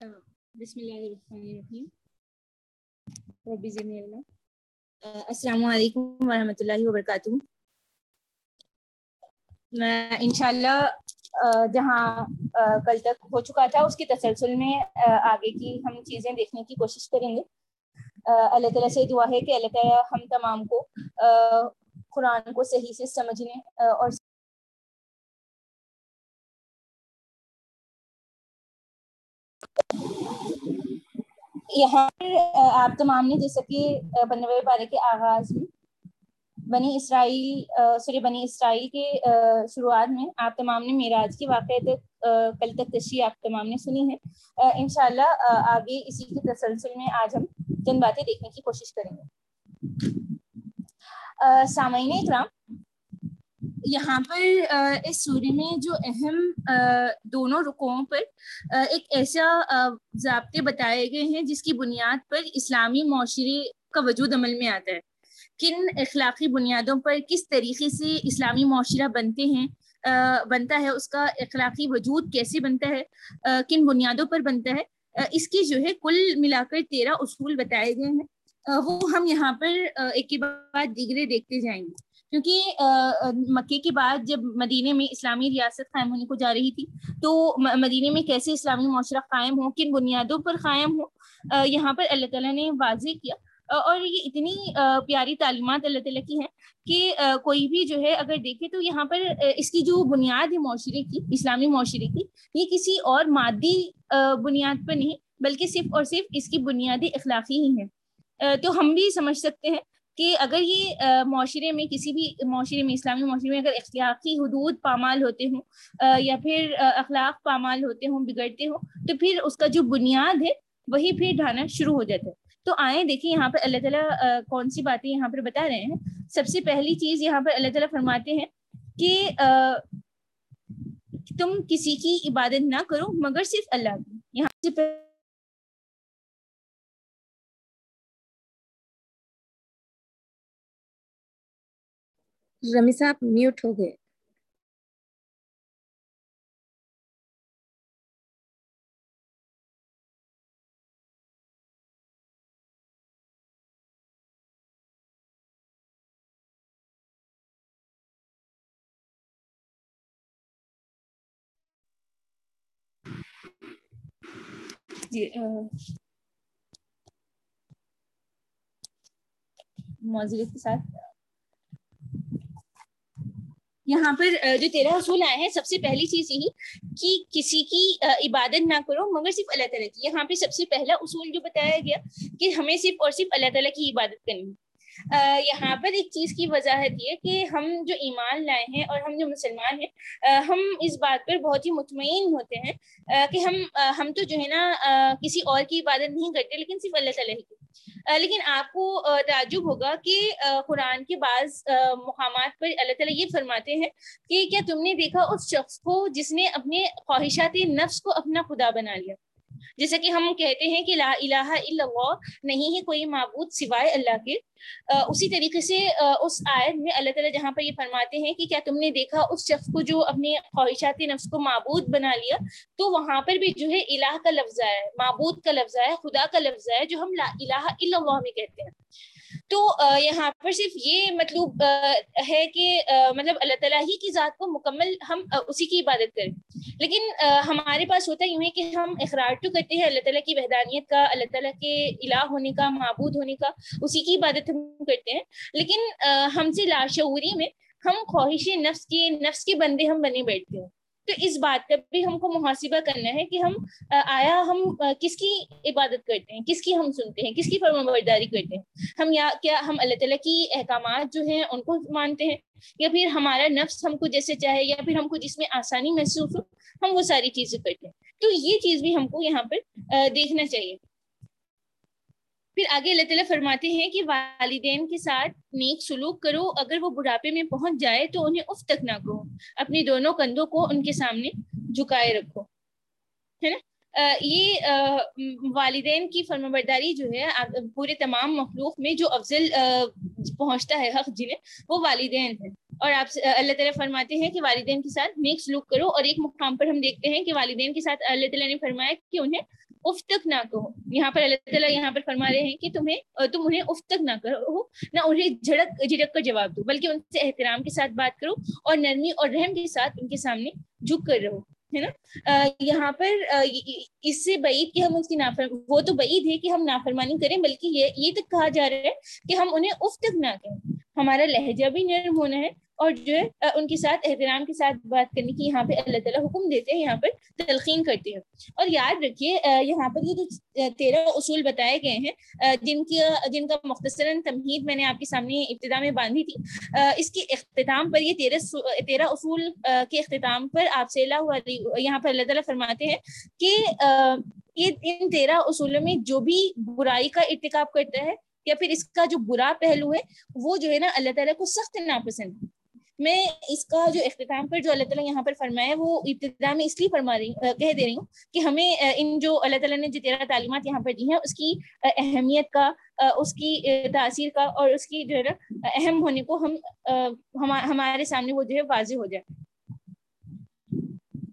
بسم اللہ الرحمن الرحیم۔ ربی زدنی السلام علیکم ورحمۃ اللہ وبرکاتہ۔ میں انشاءاللہ جہاں کل تک ہو چکا تھا، اس کی تسلسل میں آگے کی ہم چیزیں دیکھنے کی کوشش کریں گے۔ اللہ تعالیٰ سے دعا ہے کہ اللہ تعالیٰ ہم تمام کو قرآن کو صحیح سے سمجھنے اور یہاں پر آپ تمام نے جیسا کہ بنوے پارے کے آغاز میں بنی اسرائیل سوری، بنی اسرائیل کے شروعات میں آپ تمام نے میراج کے واقعے تک کل تک تشریح آپ تمام نے سنی ہے انشاءاللہ آگے اسی کی تسلسل میں آج ہم چند باتیں دیکھنے کی کوشش کریں گے۔ سامعین اکرام یہاں پر اس سوری میں جو اہم دونوں رکوعوں پر ایک ایسا ضابطے بتائے گئے ہیں جس کی بنیاد پر اسلامی معاشرے کا وجود عمل میں آتا ہے۔ کن اخلاقی بنیادوں پر کس طریقے سے اسلامی معاشرہ بنتے ہیں بنتا ہے، اس کا اخلاقی وجود کیسے بنتا ہے کن بنیادوں پر بنتا ہے اس کی جو ہے کل ملا کر تیرہ اصول بتائے گئے ہیں۔ وہ ہم یہاں پر ایک کے بعد دیگرے دیکھتے جائیں گے۔ کیونکہ مکے کے بعد جب مدینے میں اسلامی ریاست قائم ہونے کو جا رہی تھی، تو مدینے میں کیسے اسلامی معاشرہ قائم ہو، کن بنیادوں پر قائم ہو یہاں پر اللہ تعالیٰ نے واضح کیا۔ اور یہ اتنی پیاری تعلیمات اللہ تعالیٰ کی ہیں کہ کوئی بھی جو ہے اگر دیکھے تو یہاں پر اس کی جو بنیاد ہے معاشرے کی، اسلامی معاشرے کی، یہ کسی اور مادی بنیاد پر نہیں، بلکہ صرف اور صرف اس کی بنیادی اخلاقی ہی ہے تو ہم بھی سمجھ سکتے ہیں کہ اگر یہ معاشرے میں کسی بھی معاشرے میں، اسلامی معاشرے میں اگر اخلاقی حدود پامال ہوتے ہوں یا پھر اخلاق پامال ہوتے ہوں، بگڑتے ہوں، تو پھر اس کا جو بنیاد ہے، وہی پھر ڈھانا شروع ہو جاتا ہے۔ تو آئیں دیکھیں یہاں پر اللہ تعالیٰ کون سی باتیں یہاں پر بتا رہے ہیں۔ سب سے پہلی چیز یہاں پر اللہ تعالیٰ فرماتے ہیں کہ تم کسی کی عبادت نہ کرو مگر صرف اللہ کی۔ یہاں سے رمی صاحب میوٹ ہو گئے۔ جی معذرت کے ساتھ۔ یہاں پر جو تیرہ اصول آئے ہیں سب سے پہلی چیز یہی کہ کسی کی عبادت نہ کرو مگر صرف اللہ تعالیٰ کی۔ یہاں پہ سب سے پہلا اصول جو بتایا گیا کہ ہمیں صرف اور صرف اللہ تعالیٰ کی عبادت کرنی یہاں پر ایک چیز کی وضاحت یہ کہ ہم جو ایمان لائے ہیں اور ہم جو مسلمان ہیں ہم اس بات پر بہت ہی مطمئن ہوتے ہیں کہ ہم ہم تو جو ہے نا کسی اور کی عبادت نہیں کرتے لیکن صرف اللہ تعالیٰ کی لیکن آپ کو تعجب ہوگا کہ قرآن کے بعض مقامات پر اللہ تعالیٰ یہ فرماتے ہیں کہ کیا تم نے دیکھا اس شخص کو جس نے اپنے خواہشات نفس کو اپنا خدا بنا لیا؟ جیسا کہ ہم کہتے ہیں کہ لا الہ الا اللہ، نہیں ہے کوئی معبود سوائے اللہ کے۔ اسی طریقے سے اس آیت میں اللہ تعالیٰ جہاں پر یہ فرماتے ہیں کہ کیا تم نے دیکھا اس شخص کو جو اپنے خواہشات نفس کو معبود بنا لیا؟ تو وہاں پر بھی جو ہے الہ کا لفظ ہے، معبود کا لفظ ہے، خدا کا لفظ ہے، جو ہم لا الہ الا اللہ میں کہتے ہیں۔ تو یہاں پر صرف یہ مطلب ہے کہ مطلب اللہ تعالیٰ ہی کی ذات کو مکمل ہم اسی کی عبادت کریں۔ لیکن ہمارے پاس ہوتا یوں ہے کہ ہم اقرار تو کرتے ہیں اللہ تعالیٰ کی وحدانیت کا، اللہ تعالیٰ کے الہ ہونے کا، معبود ہونے کا، اسی کی عبادت ہم کرتے ہیں۔ لیکن ہم سے لاشعوری میں ہم خواہش نفس کے نفس کے بندے ہم بنے بیٹھتے ہیں۔ تو اس بات کا بھی ہم کو محاسبہ کرنا ہے کہ ہم آیا، ہم کس کی عبادت کرتے ہیں؟ کس کی ہم سنتے ہیں؟ کس کی فرما برداری کرتے ہیں؟ ہم یا، کیا ہم اللہ تعالیٰ کی احکامات جو ہیں ان کو مانتے ہیں؟ یا پھر ہمارا نفس ہم کو جیسے چاہے، یا پھر ہم کو جس میں آسانی محسوس ہو، ہم وہ ساری چیزیں کرتے ہیں۔ تو یہ چیز بھی ہم کو یہاں پر دیکھنا چاہیے۔ پھر آگے اللہ تعالیٰ فرماتے ہیں کہ والدین کے ساتھ نیک سلوک کرو، اگر وہ بڑھاپے میں پہنچ جائے تو انہیں اف تک نہ کہو اپنی دونوں کندھوں کو ان کے سامنے جھکائے رکھو، ہے نا؟ یہ والدین کی فرما برداری جو ہے پورے تمام مخلوق میں جو افضل پہنچتا ہے حق جنہیں، وہ والدین ہیں۔ اور آپ اللہ تعالیٰ فرماتے ہیں کہ والدین کے ساتھ نیک سلوک کرو، اور ایک مقام پر ہم دیکھتے ہیں کہ والدین کے ساتھ اللہ تعالیٰ نے فرمایا کہ انہیں اف تک نہ کہو۔ یہاں پر اللہ تعالیٰ یہاں پر فرما رہے ہیں کہ تمہیں تم انہیں اف تک نہ کرو نہ انہیں جھڑک جھڑک کر جواب دو، بلکہ ان سے احترام کے ساتھ بات کرو اور نرمی اور رحم کے ساتھ ان کے سامنے جھک کر رہو، ہے نا؟ یہاں پر اس سے بعید کہ ہم اس کی نافر، وہ تو بعید ہے کہ ہم نافرمانی کریں، بلکہ یہ یہ تک کہا جا رہا ہے کہ ہم انہیں اف تک نہ کہیں۔ ہمارا لہجہ بھی نرم ہونا ہے اور جو ہے ان کے ساتھ، احترام کے ساتھ بات کرنے کی یہاں پہ اللہ تعالیٰ حکم دیتے ہیں، یہاں پر تلقین کرتے ہیں اور یاد رکھیے یہاں پر یہ جو تیرہ اصول بتائے گئے ہیں جن کی جن کا مختصراً تمہید میں نے آپ کے سامنے ابتدا میں باندھی تھی اس کے اختتام پر، یہ تیرہ تیرہ اصول کے اختتام پر آپ سے اللہ یہاں پر اللہ تعالیٰ فرماتے ہیں کہ یہ ان تیرہ اصولوں میں جو بھی برائی کا ارتکاب کرتا ہے یا پھر اس کا جو برا پہلو ہے، وہ جو ہے نا اللہ تعالیٰ کو سخت ناپسند میں اس کا جو اختتام پر جو اللہ تعالیٰ یہاں پر فرمایا وہ ابتدا میں اس لیے فرما رہی کہہ دے رہی ہوں کہ ہمیں ان جو اللہ تعالیٰ نے جو تیرہ تعلیمات یہاں پر دی ہیں، اس کی اہمیت کا اس کی تاثیر کا اور اس کی جو ہے نا اہم ہونے کو ہم ہمارے سامنے وہ جو ہے واضح ہو جائے۔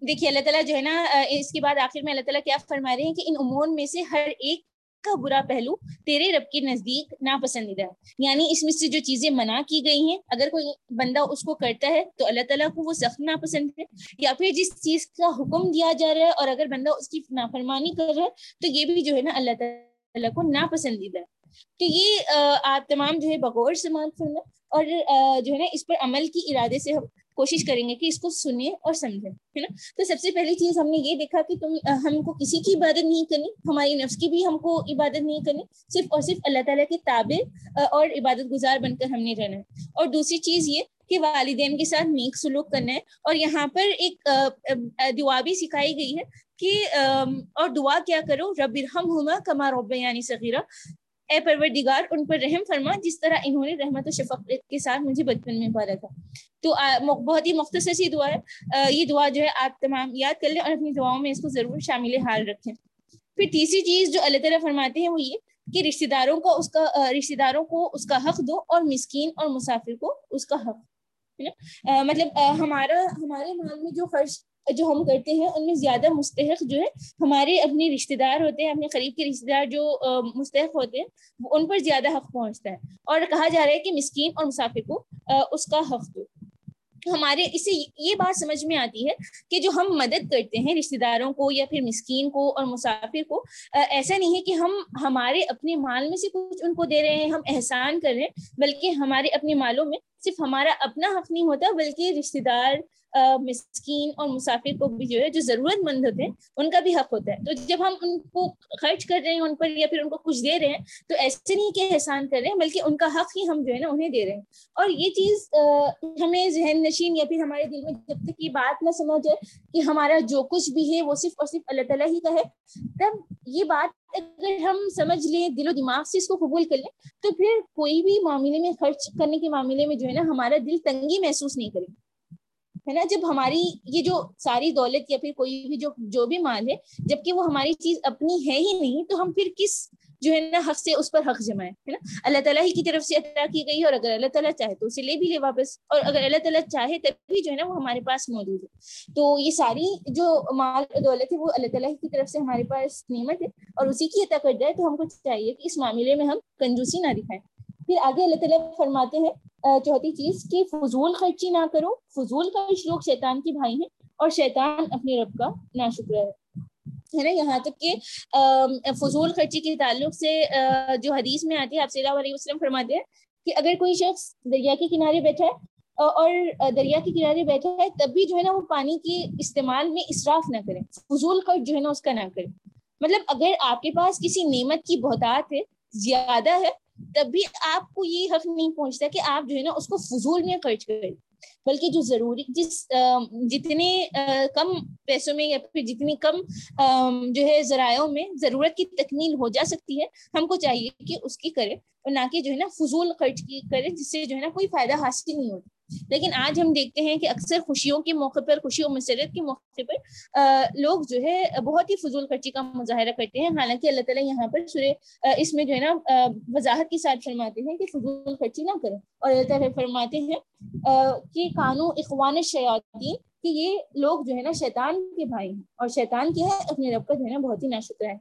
دیکھیے، اللہ تعالیٰ جو ہے نا اس کے بعد آخر میں اللہ تعالیٰ کیا فرما رہے ہیں کہ ان امور میں سے ہر ایک کا برا پہلو تیرے رب کے نزدیک ناپسندیدہ ہے۔ یعنی اس میں سے جو چیزیں منع کی گئی ہیں، اگر کوئی بندہ اس کو کرتا ہے تو اللہ تعالیٰ کو وہ سخت ناپسند ہے۔ یا پھر جس چیز کا حکم دیا جا رہا ہے اور اگر بندہ اس کی نافرمانی کر رہا ہے تو یہ بھی جو ہے نا اللہ تعالیٰ کو ناپسندیدہ ہے۔ تو یہ آپ تمام جو ہے بغور سماعت کرنا اور جو ہے نا اس پر عمل کی ارادے سے کوشش کریں گے کہ اس کو سنیں اور سمجھیں، ہے نا؟ تو سب سے پہلی چیز ہم نے یہ دیکھا کہ تم ہم کو کسی کی عبادت نہیں کرنی، ہماری نفس کی بھی ہم کو عبادت نہیں کرنی، صرف اور صرف اللہ تعالیٰ کے تابع اور عبادت گزار بن کر ہم نے رہنا ہے۔ اور دوسری چیز یہ کہ والدین کے ساتھ نیک سلوک کرنا ہے۔ اور یہاں پر ایک دعا بھی سکھائی گئی ہے کہ اور دعا کیا کرو؟ رب ارحم ہما کما رب یعنی صغیرہ اے پروردگار، ان پر رحم فرما، جس طرح انہوں نے رحمت و شفقت کے ساتھ مجھے بچپن میں پالا تھا۔ تو بہت ہی مختصر سی دعا ہے۔ یہ دعا جو ہے، آپ تمام یاد کر لیں اور اپنی دعاؤں میں اس کو ضرور شامل حال رکھیں۔ پھر تیسری چیز جو اللہ تعالیٰ فرماتے ہیں وہ یہ کہ رشتے داروں کو اس کا رشتے داروں کو اس کا حق دو اور مسکین اور مسافر کو اس کا حق۔ مطلب ہمارا، ہمارے مال میں جو خرچ جو ہم کرتے ہیں، ان میں زیادہ مستحق جو ہے، ہمارے اپنے رشتے دار ہوتے ہیں، اپنے قریب کے رشتے دار جو مستحق ہوتے ہیں ان پر زیادہ حق پہنچتا ہے۔ اور کہا جا رہا ہے کہ مسکین اور مسافر کو اس کا حق دو۔ ہمارے، اس سے یہ بات سمجھ میں آتی ہے کہ جو ہم مدد کرتے ہیں رشتے داروں کو یا پھر مسکین کو اور مسافر کو ایسا نہیں ہے کہ ہم ہمارے اپنے مال میں سے کچھ ان کو دے رہے ہیں، ہم احسان کر رہے ہیں، بلکہ ہمارے اپنے مالوں میں صرف ہمارا اپنا حق نہیں ہوتا، بلکہ رشتے دار مسکین اور مسافر کو بھی جو ہے، جو ضرورت مند ہوتے ہیں، ان کا بھی حق ہوتا ہے۔ تو جب ہم ان کو خرچ کر رہے ہیں ان پر یا پھر ان کو کچھ دے رہے ہیں، تو ایسے نہیں کہ احسان کر رہے ہیں، بلکہ ان کا حق ہی ہم جو ہے نا، انہیں دے رہے ہیں۔ اور یہ چیز ہمیں ذہن نشین یا پھر ہمارے دل میں جب تک یہ بات نہ سمجھ جائے کہ ہمارا جو کچھ بھی ہے، وہ صرف اور صرف اللہ تعالیٰ ہی کا ہے، تب یہ بات اگر ہم سمجھ لیں، دل و دماغ سے اس کو قبول کر لیں، تو پھر کوئی بھی معاملے میں خرچ کرنے کے معاملے میں جو ہے نا، ہمارا دل تنگی محسوس نہیں کرے ہے نا؟ جب ہماری یہ جو ساری دولت یا پھر کوئی بھی جو جو بھی مال ہے، جبکہ وہ ہماری چیز اپنی ہے ہی نہیں، تو ہم پھر کس جو ہے نا حق سے اس پر حق جمائے ہے نا؟ اللہ تعالیٰ ہی کی طرف سے عطا کی گئی اور اگر اللہ تعالیٰ چاہے تو اسے لے بھی لے واپس۔ اور اگر اللہ تعالیٰ چاہے تب بھی جو ہے نا وہ ہمارے پاس موجود ہے۔ تو یہ ساری جو مال دولت ہے وہ اللہ تعالیٰ کی طرف سے ہمارے پاس نعمت ہے اور اسی کی عطا کر جائے تو ہم کو چاہیے کہ اس معاملے میں ہم کنجوسی نہ دکھائیں۔ پھر آگے اللہ تعالیٰ فرماتے ہیں چوتھی چیز کہ فضول خرچی نہ کرو۔ فضول خرچ لوگ شیطان کے بھائی ہیں اور شیطان اپنے رب کا نا شکر ہے۔ ہے نا یہاں تک کہ فضول خرچی کے تعلق سے جو حدیث میں آتی ہے، آپ صلی اللہ علیہ وسلم فرماتے ہیں کہ اگر کوئی شخص دریا کے کنارے بیٹھا ہے اور دریا کے کنارے بیٹھا ہے، تب بھی جو ہے نا وہ پانی کے استعمال میں اسراف نہ کرے، فضول خرچ جو ہے نا اس کا نہ کرے۔ مطلب اگر آپ کے پاس کسی نعمت کی بہتات ہے، زیادہ ہے، تب بھی آپ کو یہ حق نہیں پہنچتا کہ آپ جو ہے نا اس کو فضول میں خرچ کریں۔ بلکہ جو ضروری جس جتنے کم پیسوں میں یا پھر جتنی کم جو ہے ذرائعوں میں ضرورت کی تکمیل ہو جا سکتی ہے، ہم کو چاہیے کہ اس کی کرے اور نہ کہ جو ہے نا فضول خرچ کی کرے جس سے جو ہے نا کوئی فائدہ حاصل نہیں ہوتا۔ لیکن آج ہم دیکھتے ہیں کہ اکثر خوشیوں کے موقع پر خوشی و مسرت کے موقع پر لوگ جو ہے بہت ہی فضول خرچی کا مظاہرہ کرتے ہیں۔ حالانکہ اللہ تعالیٰ یہاں پر سورے اس میں جو ہے نا وضاحت کے ساتھ فرماتے ہیں کہ فضول خرچی نہ کریں۔ اور اللہ تعالیٰ فرماتے ہیں کہ قانون اخوان شیاطین کہ یہ لوگ جو ہے نا شیطان کے بھائی ہیں۔ اور شیطان کیا ہے، اپنے رب کا جو ہے نا بہت ہی ناشکر ہے۔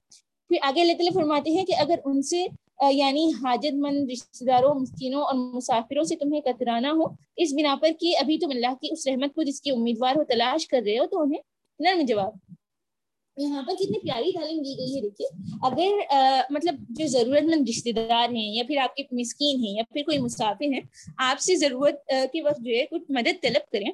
پھر آگے اللہ تعالیٰ فرماتے ہیں کہ اگر ان سے یعنی حاجت مند رشتے داروں، مسکینوں اور مسافروں سے تمہیں کترانا ہو۔ اس بنا پر کہ ابھی تم اللہ کی اس رحمت کو جس کی امیدوار ہو تلاش کر رہے ہو تو انہیں نرم جواب۔ یہاں پر کتنی پیاری تعلیم دی گئی ہے، دیکھیے۔ اگر مطلب جو ضرورت مند رشتے دار ہیں یا پھر آپ کے مسکین ہیں یا پھر کوئی مسافر ہیں، آپ سے ضرورت کے وقت جو ہے کچھ مدد طلب کریں۔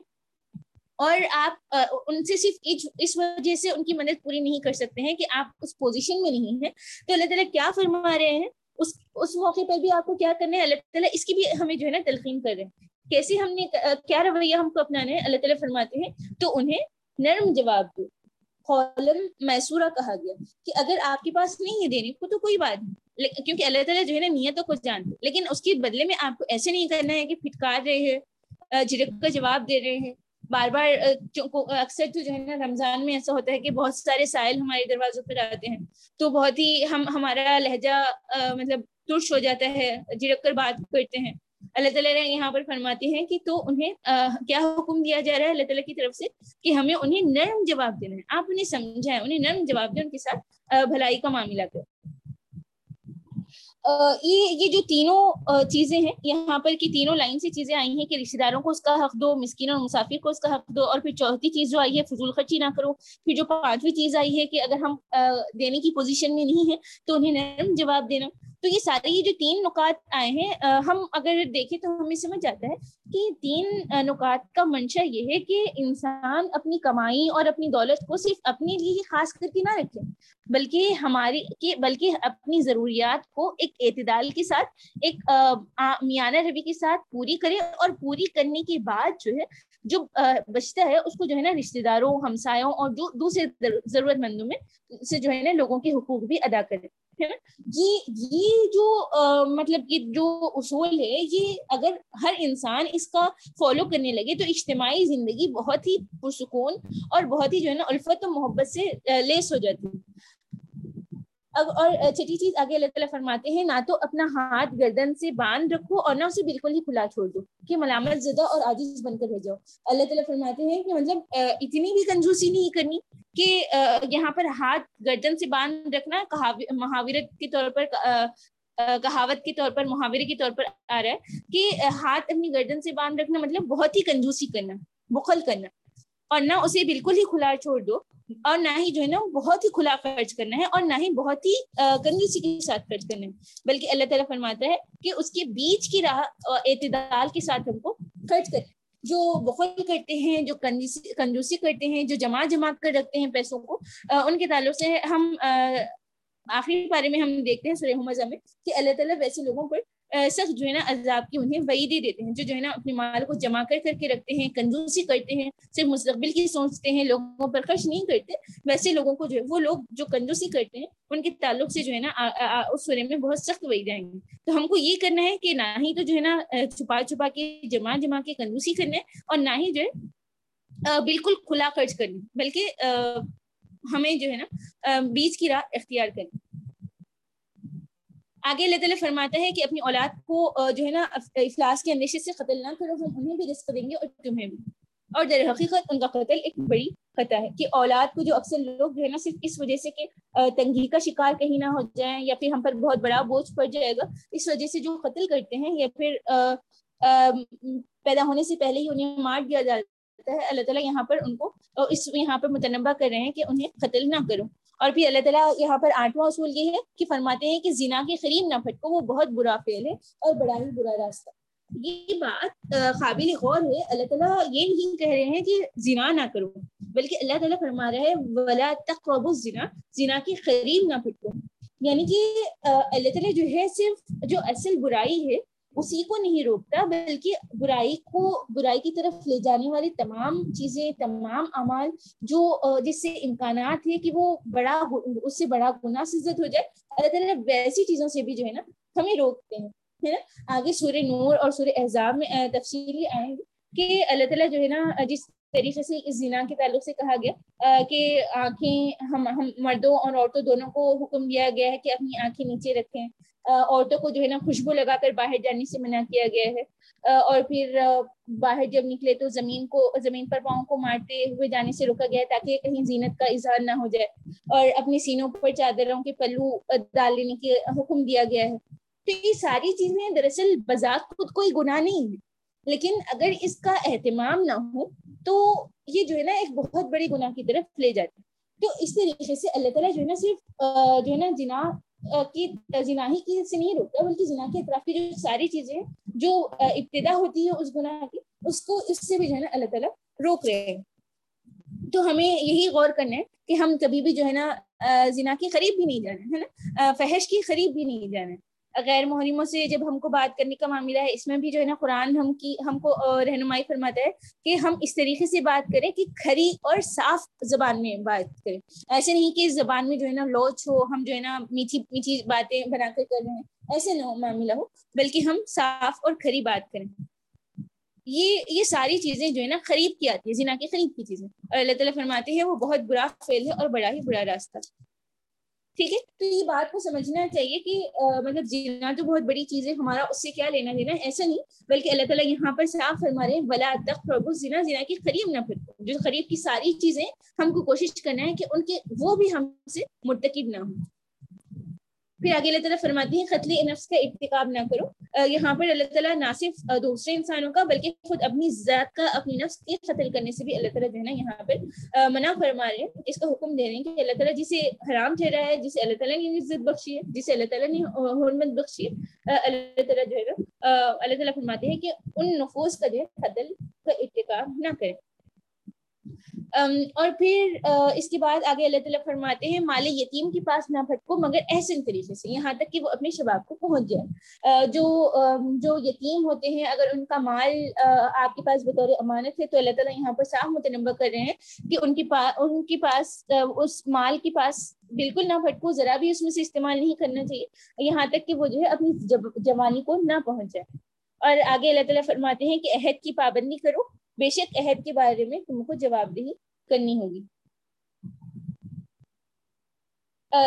اور آپ ان سے صرف اس وجہ سے ان کی مدد پوری نہیں کر سکتے ہیں کہ آپ اس پوزیشن میں نہیں ہیں۔ تو اللہ تعالیٰ کیا فرما رہے ہیں؟ اس اس موقع پر بھی آپ کو کیا کرنا ہے؟ اللہ تعالیٰ اس کی بھی ہمیں جو ہے نا تلقین کر رہے ہیں کیسے ہم نے، کیا رویہ ہم کو اپنانا ہے؟ اللہ تعالیٰ فرماتے ہیں، تو انہیں نرم جواب دو۔ خولن میسورہ کہا گیا کہ اگر آپ کے پاس نہیں ہے دینے کو تو کوئی بات نہیں۔ کیونکہ اللہ تعالیٰ جو ہے نا نیتوں کو جانتے لیکن اس کے بدلے میں آپ کو ایسے نہیں کرنا ہے کہ پھٹکار رہے ہیں جھڑک کا جواب دے رہے ہیں۔ بار بار اکثر تو جو ہے نا رمضان میں ایسا ہوتا ہے کہ بہت سارے سائل ہمارے دروازوں پر آتے ہیں۔ تو بہت ہی ہم، ہمارا لہجہ مطلب ترش ہو جاتا ہے جھڑک کر بات کرتے ہیں۔ اللہ تعالیٰ یہاں پر فرماتے ہیں کہ تو انہیں کیا حکم دیا جا رہا ہے اللہ تعالیٰ کی طرف سے کہ ہمیں انہیں نرم جواب دینا ہے؟ آپ انہیں سمجھائیں، انہیں نرم جواب دیں، ان کے ساتھ بھلائی کا معاملہ کریں۔ یہ یہ جو تینوں چیزیں ہیں، یہاں پر کی تینوں لائن سے چیزیں آئی ہیں کہ رشتے داروں کو اس کا حق دو، مسکین اور مسافر کو اس کا حق دو، اور پھر چوتھی چیز جو آئی ہے، فضول خرچی نہ کرو۔ پھر جو پانچویں چیز آئی ہے کہ اگر ہم دینے کی پوزیشن میں نہیں ہیں تو انہیں نرم جواب دینا۔ تو یہ سارے یہ جو تین نکات آئے ہیں ہم اگر دیکھیں تو ہمیں سمجھ جاتا ہے کہ تین نکات کا منشا یہ ہے کہ انسان اپنی کمائی اور اپنی دولت کو صرف اپنے لیے ہی خاص کر کے نہ رکھے، بلکہ ہماری، کہ بلکہ اپنی ضروریات کو ایک اعتدال کے ساتھ، ایک میانہ روی کے ساتھ پوری کرے اور پوری کرنے کے بعد جو ہے، جو بچتا ہے، اس کو جو ہے نا رشتے داروں، ہمسایوں اور جو دوسرے ضرورت مندوں میں سے جو ہے نا لوگوں کے حقوق بھی ادا کرے۔ یہ یہ جو مطلب یہ جو اصول ہے، یہ اگر ہر انسان اس کا فالو کرنے لگے تو اجتماعی زندگی بہت ہی پرسکون اور بہت ہی جو ہے نا الفت و محبت سے لیس ہو جاتی۔ ہے اور چھٹی چیز آگے اللہ تعالیٰ فرماتے ہیں، نہ تو اپنا ہاتھ گردن سے باندھ رکھو اور نہ اسے بالکل ہی کھلا چھوڑ دو، کہ ملامت زدہ اور عاجز بن کر رہ جاؤ۔ اللہ تعالیٰ فرماتے ہیں کہ مطلب اتنی بھی کنجوسی نہیں کرنی کہ یہاں پر ہاتھ گردن سے باندھ رکھنا محاورت کے طور پر کہاوت کے طور پر محاورے کے طور پر آ رہا ہے کہ ہاتھ اپنی گردن سے باندھ رکھنا مطلب بہت ہی کنجوسی کرنا، بخل کرنا اور نہ اسے بالکل ہی کھلا چھوڑ دو۔ اور نہ ہی جو ہے نا بہت ہی کھلا خرچ کرنا ہے اور نہ ہی بہت ہی کنجوسی کے ساتھ خرچ کرنا ہے۔ بلکہ اللہ تعالیٰ فرماتا ہے کہ اس کے بیچ کی راہ اعتدال کے ساتھ ہم کو خرچ کریں جو بخل کرتے ہیں، جو کنجوسی کرتے ہیں، جو جمع جمع کر رکھتے ہیں پیسوں کو ان کے تعلق سے ہم آخری بارے میں ہم دیکھتے ہیں سرح مزہ میں کہ اللہ تعالیٰ ویسے لوگوں پر سخت جو ہے نا عذاب کی انہیں وعیدیں دیتے ہیں، جو جو ہے نا اپنے مال کو جمع کر کر کے رکھتے ہیں، کنجوسی کرتے ہیں، صرف مستقبل کی سوچتے ہیں، لوگوں پر خرچ نہیں کرتے، ویسے لوگوں کو جو ہے، وہ لوگ جو کنجوسی کرتے ہیں، ان کے تعلق سے جو ہے نا اس سورے میں بہت سخت وعید آئیں گی۔ تو ہم کو یہ کرنا ہے کہ نہ ہی تو جو ہے نا چھپا چھپا کے، جمع جمع کے کنجوسی کرنا ہے اور نہ ہی جو ہے بالکل کھلا خرچ کرنا بلکہ ہمیں جو ہے نا بیچ کی راہ اختیار کرنی آگے اللہ تعالیٰ فرماتا ہے کہ اپنی اولاد کو جو ہے نا افلاس کے اندیشے سے قتل نہ کرو، ہم انہیں بھی رزق دیں گے اور تمہیں بھی۔ اور در حقیقت ان کا قتل ایک بڑی خطا ہے کہ اولاد کو جو اکثر لوگ جو ہے نا، صرف اس وجہ سے کہ تنگی کا شکار کہیں نہ ہو جائیں یا پھر ہم پر بہت بڑا بوجھ پڑ جائے گا، اس وجہ سے جو قتل کرتے ہیں یا پھر پیدا ہونے سے پہلے ہی انہیں مار دیا جاتا ہے۔ اللہ تعالیٰ یہاں پر ان کو اس یہاں پر متنبع کر رہے ہیں کہ انہیں قتل نہ کرو۔ اور پھر اللہ تعالیٰ یہاں پر آٹھواں اصول یہ ہے کہ فرماتے ہیں کہ زنا کے قریب نہ پھٹکو وہ بہت برا فعل ہے اور بڑا ہی برا راستہ یہ بات قابل غور ہے۔ اللہ تعالیٰ یہ نہیں کہہ رہے ہیں کہ زنا نہ کرو، بلکہ اللہ تعالیٰ فرما رہا ہے، ولا تقربوا الزنا، زنا کے قریب نہ پھٹکو یعنی کہ اللہ تعالیٰ جو ہے صرف جو اصل برائی ہے اسی کو نہیں روکتا، بلکہ برائی کو، برائی کی طرف لے جانے والی تمام چیزیں، تمام اعمال جو جس سے امکانات ہے کہ وہ بڑا اس سے بڑا گناہ سزت ہو جائے، اللہ تعالیٰ ویسی چیزوں سے بھی جو ہے نا، ہمیں روکتے ہیں، ہے نا؟ آگے سورہ نور اور سورہ احزاب میں تفصیلی آئیں گے کہ اللہ تعالیٰ جو ہے نا، جس طریقے سے اس زنا کے تعلق سے کہا گیا کہ آنکھیں ہم ہم مردوں اور عورتوں دونوں کو حکم دیا گیا ہے کہ اپنی آنکھیں نیچے رکھیں عورتوں کو جو ہے نا خوشبو لگا کر باہر جانے سے منع کیا گیا ہے۔ اور پھر باہر جب نکلے تو زمین کو، زمین پر پاؤں کو مارتے ہوئے جانے سے روکا گیا تاکہ کہیں زینت کا اظہار نہ ہو جائے۔ اور اپنی سینوں پر چادروں کے پلو ڈال لینے کے حکم دیا گیا ہے۔ تو یہ ساری چیزیں دراصل بذات خود کوئی گناہ نہیں ہے لیکن اگر اس کا اہتمام نہ ہو تو یہ جو ہے نا ایک بہت بڑی گناہ کی طرف لے جاتی تو اس طریقے سے اللہ تعالیٰ جو ہے نا صرف جو ہے نا جنا کی جناحی کی سے نہیں روکتا، بلکہ جنا کے اطراف کی جو ساری چیزیں جو ابتدا ہوتی ہے اس گناہ کی، اس کو، اس سے بھی جو ہے نا اللہ تعالیٰ روک رہے ہیں۔ تو ہمیں یہی غور کرنا ہے کہ ہم کبھی بھی جو ہے نا زنا کے قریب بھی نہیں جانا، ہے نا؟ فحش کے قریب بھی نہیں جانا۔ غیر محرموں سے جب ہم کو بات کرنے کا معاملہ ہے، اس میں بھی جو ہے نا قرآن ہم کی، ہم کو رہنمائی فرماتا ہے کہ ہم اس طریقے سے بات کریں کہ کھری اور صاف زبان میں بات کریں۔ ایسے نہیں کہ اس زبان میں جو ہے نا لوچ ہو، ہم جو ہے نا میٹھی میٹھی باتیں بنا کر کر رہے ہیں۔ ایسے نہ معاملہ ہو، بلکہ ہم صاف اور کھری بات کریں۔ یہ یہ ساری چیزیں جو ہے نا خرید کی آتی ہے زنا کے خرید کی چیزیں۔ اور اللہ تعالیٰ فرماتے ہیں وہ بہت برا فیل ہے اور بڑا ہی برا راستہ۔ ٹھیک ہے؟ تو یہ بات کو سمجھنا چاہیے کہ مطلب جینا تو بہت بڑی چیز ہے، ہمارا اس سے کیا لینا دینا ایسا نہیں، بلکہ اللہ تعالیٰ یہاں پر صاف فرما رہے ولا تک پربو زنا زنا کے قریب نہ پھر جو قریب کی ساری چیزیں ہم کو کوشش کرنا ہے کہ ان کے، وہ بھی ہم سے مرتکب نہ ہوں۔ پھر آگے اللہ تعالیٰ فرماتی ہیں قتل نفس کا ارتکاب نہ کرو۔ یہاں پر اللہ تعالیٰ نہ صرف دوسرے انسانوں کا بلکہ خود اپنی ذات کا، اپنی نفس کے قتل کرنے سے بھی اللہ تعالیٰ جو ہے نا یہاں پر منع فرما رہے ہیں۔ اس کا حکم دے رہے ہیں کہ اللہ تعالیٰ جسے حرام ٹھہرا ہے، جسے اللہ تعالیٰ نے عزت بخشی ہے، جسے اللہ تعالیٰ نے حرمت بخشی ہے اللہ تعالیٰ جو ہے نا اللہ تعالیٰ فرماتے ہیں کہ ان نفوس کا جو ہے قتل کا ارتکاب نہ کرے۔ اور پھر اس کے بعد آگے اللہ تعالیٰ فرماتے ہیں، مال یتیم کے پاس نہ بھٹکو، مگر احسن طریقے سے، یہاں تک کہ وہ اپنے شباب کو پہنچ جائے۔ جو جو یتیم ہوتے ہیں، اگر ان کا مال آپ کے پاس بطور امانت ہے، تو اللہ تعالیٰ یہاں پر صاف متنوع کر رہے ہیں کہ ان کے پاس ان کے پاس اس مال کے پاس بالکل نہ بھٹکو، ذرا بھی اس میں سے استعمال نہیں کرنا چاہیے۔ یہاں تک کہ وہ جو ہے، اپنی جوانی کو نہ پہنچ جائے اور آگے اللہ تعالیٰ فرماتے ہیں کہ عہد کی پابندی کرو۔ بے شک عہد کے بارے میں تم کو جواب دہی کرنی ہوگی۔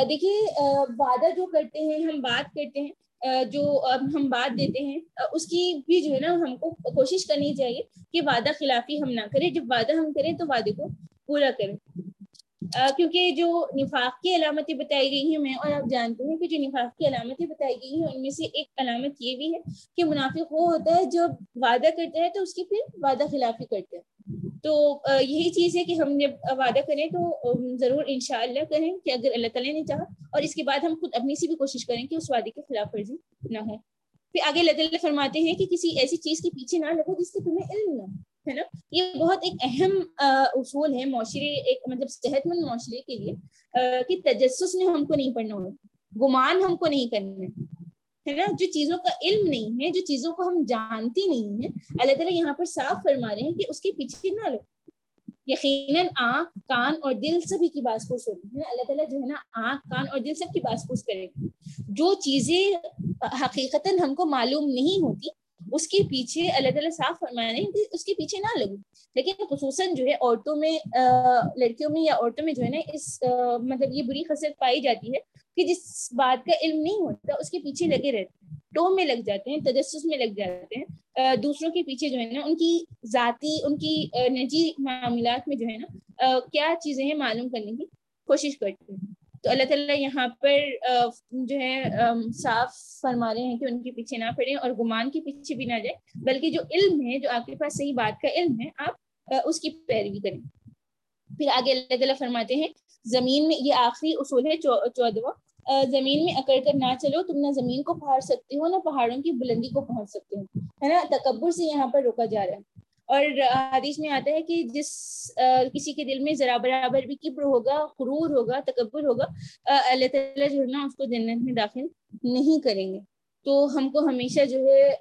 دیکھیے وعدہ جو کرتے ہیں، ہم بات کرتے ہیں جو ہم بات دیتے ہیں اس کی بھی جو ہے نا، ہم کو کوشش کرنی چاہیے کہ وعدہ خلافی ہم نہ کریں۔ جب وعدہ ہم کریں تو وعدے کو پورا کریں۔ کیونکہ جو نفاق کی علامتیں بتائی گئی ہیں، میں اور آپ جانتے ہیں کہ جو نفاق کی علامتیں بتائی گئی ہیں، ان میں سے ایک علامت یہ بھی ہے کہ منافق وہ ہوتا ہے جب وعدہ کرتا ہے تو اس کی پھر وعدہ خلافی کرتا ہے۔ تو یہی چیز ہے کہ ہم جب وعدہ کریں تو ضرور انشاءاللہ کریں کہ اگر اللہ تعالیٰ نے چاہا اور اس کے بعد ہم خود اپنی سی بھی کوشش کریں کہ اس وعدے کے خلاف ورزی نہ ہو۔ پھر آگے اللہ تعالیٰ فرماتے ہیں کہ کسی ایسی چیز کے پیچھے نہ لگو جس سے تمہیں علم نہ ہو۔ ہے نا؟ یہ بہت ایک اہم اصول ہے معاشرے، ایک مطلب صحت مند معاشرے کے لیے کہ تجسس میں ہم کو نہیں پڑھنا ہوگا گمان ہم کو نہیں کرنا، ہے نا؟ جو چیزوں کا علم نہیں ہے، جو چیزوں کو ہم جانتی نہیں ہیں، اللہ تعالیٰ یہاں پر صاف فرما رہے ہیں کہ اس کے پیچھے نہ لو یقیناً آنکھ، کان اور دل سبھی کی باس پوس ہوگی ہے نا؟ اللہ تعالیٰ جو ہے نا، آنکھ، کان اور دل سب کی باس پوس کرے گی جو چیزیں حقیقتاً ہم کو معلوم نہیں ہوتی اس کے پیچھے اللہ تعالیٰ صاف فرما رہے ہیں کہ اس کے پیچھے نہ لگو لیکن خصوصاً جو ہے عورتوں میں لڑکیوں میں یا عورتوں میں جو ہے نا اس مطلب یہ بری خصلت پائی جاتی ہے کہ جس بات کا علم نہیں ہوتا اس کے پیچھے لگے رہتے ہیں ٹو میں لگ جاتے ہیں، تجسس میں لگ جاتے ہیں۔ دوسروں کے پیچھے جو ہے نا ان کی ذاتی، ان کی نجی معاملات میں جو ہے نا کیا چیزیں ہیں معلوم کرنے کی کوشش کرتے ہیں تو اللہ تعالیٰ یہاں پر جو ہے صاف فرما رہے ہیں کہ ان کے پیچھے نہ پڑیں اور گمان کے پیچھے بھی نہ جائیں، بلکہ جو علم ہے، جو آپ کے پاس صحیح بات کا علم ہے، آپ اس کی پیروی کریں۔ پھر آگے اللہ تعالیٰ فرماتے ہیں، زمین میں یہ آخری اصول ہے چودواں زمین میں اکڑ کر نہ چلو، تم نہ زمین کو پہاڑ سکتے ہو، نہ پہاڑوں کی بلندی کو پہنچ سکتے ہو۔ ہے نا؟ تکبر سے یہاں پر روکا جا رہا ہے۔ اور حدیث میں آتا ہے کہ جس کسی کے دل میں ذرا برابر بھی کبر ہوگا، غرور ہوگا، تکبر ہوگا اللہ تعالیٰ جو ہے نا، اس کو جنت میں داخل نہیں کریں گے۔ تو ہم کو ہمیشہ جو ہے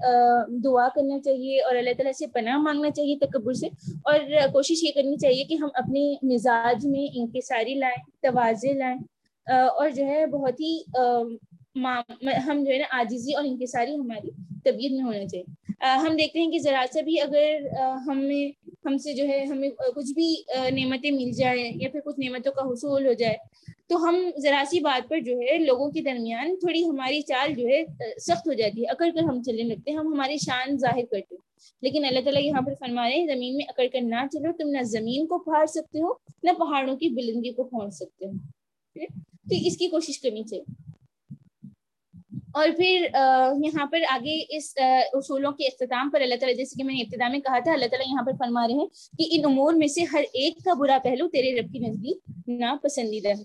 دعا کرنا چاہیے اور اللہ تعالیٰ سے پناہ مانگنا چاہیے تکبر سے۔ اور کوشش یہ کرنی چاہیے کہ ہم اپنے مزاج میں انکساری لائیں توازے لائیں۔ اور جو ہے بہت ہی ہم جو ہے نا عاجزی اور انکساری ہماری طبیعت میں ہونا چاہیے۔ ہم دیکھتے ہیں کہ ذرا سا بھی اگر ہمیں ہم سے جو ہے ہمیں کچھ بھی نعمتیں مل جائیں یا پھر کچھ نعمتوں کا حصول ہو جائے، تو ہم ذرا سی بات پر جو ہے لوگوں کے درمیان تھوڑی ہماری چال جو ہے سخت ہو جاتی ہے۔ اکڑ کر ہم چلنے لگتے ہیں، ہم ہماری شان ظاہر کرتے ہیں۔ لیکن اللہ تعالیٰ یہاں پر فرما رہے ہیں، زمین میں اکڑ کر نہ چلو، تم نہ زمین کو پھاڑ سکتے ہو، نہ پہاڑوں کی بلندی کو پھاڑ سکتے ہو۔ تو اس کی کوشش کرنی چاہیے۔ اور پھر یہاں پر آگے اس اصولوں کے اختتام پر اللہ تعالیٰ، جیسے کہ میں نے ابتدا میں کہا تھا، اللہ تعالیٰ یہاں پر فرما رہے ہیں کہ ان امور میں سے ہر ایک کا برا پہلو تیرے رب کی نزدیک ناپسندیدہ ہے۔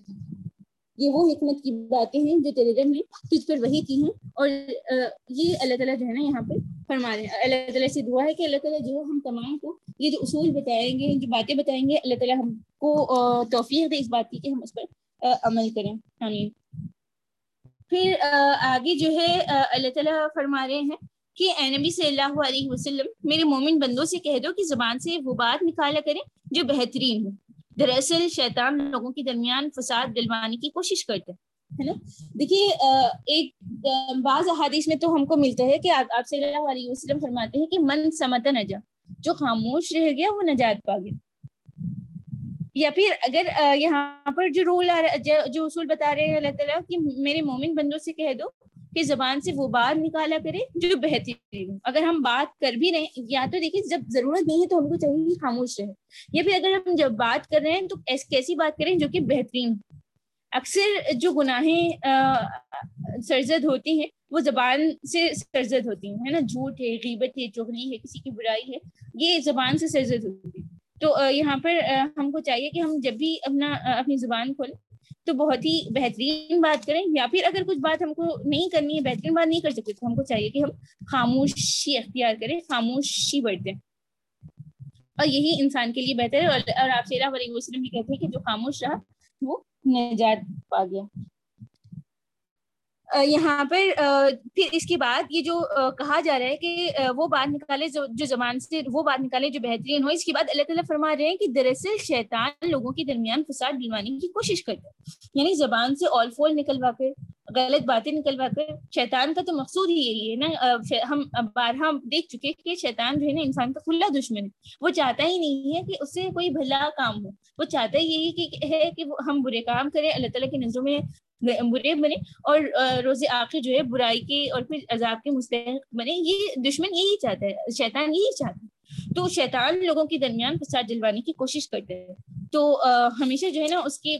یہ وہ حکمت کی باتیں ہیں جو تیرے رب نے تجھ پر وہی کی ہیں اور یہ اللہ تعالیٰ جو ہے نا یہاں پہ فرما رہے ہیں۔ اللہ تعالیٰ سے دعا ہے کہ اللہ تعالیٰ جو ہم تمام کو یہ جو اصول بتائیں گے، جو باتیں بتائیں گے، اللہ تعالیٰ ہم کو توفیق دے اس بات کی کہ ہم اس پر عمل کریں۔ آمین۔ پھر آگے جو ہے اللہ تعالیٰ فرما رہے ہیں کہ اے نبی صلی اللہ علیہ وسلم، میرے مومن بندوں سے کہہ دو کہ زبان سے وہ بات نکالا کریں جو بہترین ہو۔ دراصل، شیطان لوگوں کے درمیان فساد دلوانے کی کوشش کرتے ہے نا؟ دیکھیے ایک بعض احادیث میں تو ہم کو ملتا ہے کہ آپ صلی اللہ علیہ وسلم فرماتے ہیں کہ من سمت نجا جو خاموش رہ گیا وہ نجات پا گیا۔ یا پھر اگر یہاں پر جو رول آ رہا جو اصول بتا رہے ہیں اللہ تعالیٰ کہ میرے مومن بندوں سے کہہ دو کہ زبان سے وہ بات نکالا کرے جو بہترین ہو۔ اگر ہم بات کر بھی رہے یا تو دیکھیے جب ضرورت نہیں ہے تو ہم کو چاہیے کہ خاموش رہے۔ یا پھر اگر ہم جب بات کر رہے ہیں تو کیسی بات کریں جو کہ بہترین ہو۔ اکثر جو گناہیں سرزد ہوتی ہیں، وہ زبان سے سرزد ہوتی ہیں، ہے نا؟ جھوٹ ہے، غیبت ہے، چغلی ہے، کسی کی برائی ہے، یہ زبان سے سرزد ہوتی ہے تو یہاں پر ہم کو چاہیے کہ ہم جب بھی اپنا اپنی زبان کھولیں تو بہت ہی بہترین بات کریں یا پھر اگر کچھ بات ہم کو نہیں کرنی ہے، بہترین بات نہیں کر سکتے تو ہم کو چاہیے کہ ہم خاموشی اختیار کریں، خاموشی برتیں۔ اور یہی انسان کے لیے بہتر ہے اور آپ سے علیہ وسلم بھی کہتے ہیں کہ جو خاموش رہا وہ نجات پا گیا۔ یہاں پر پھر اس کے بعد یہ جو کہا جا رہا ہے کہ وہ بات نکالے جو جو زبان سے، وہ بات نکالے جو بہترین ہو، اس کے بعد اللہ تعالیٰ فرما رہے ہیں کہ دراصل شیطان لوگوں کے درمیان فساد دلوانے کی کوشش کرتا ہے۔ یعنی زبان سے آل فول نکلوا کر، غلط باتیں نکلوا کر، شیطان کا تو مقصود ہی یہی ہے نا۔ ہم بارہا دیکھ چکے کہ شیطان جو ہے نا، انسان کا کھلا دشمن ہے۔ وہ چاہتا ہی نہیں ہے کہ اس سے کوئی بھلا کام ہو۔ وہ چاہتا ہی یہی کہ، ہے کہ ہم برے کام کریں، اللہ تعالیٰ کی نظروں میں برے بنے اور روز آخر جو ہے برائی کے اور پھر عذاب کے مستحق بنے، یہ دشمن یہی چاہتا ہے شیطان یہی چاہتا ہے تو شیطان لوگوں کے درمیان فساد جلوانے کی کوشش کرتے ہیں۔ تو ہمیشہ جو ہے نا اس کے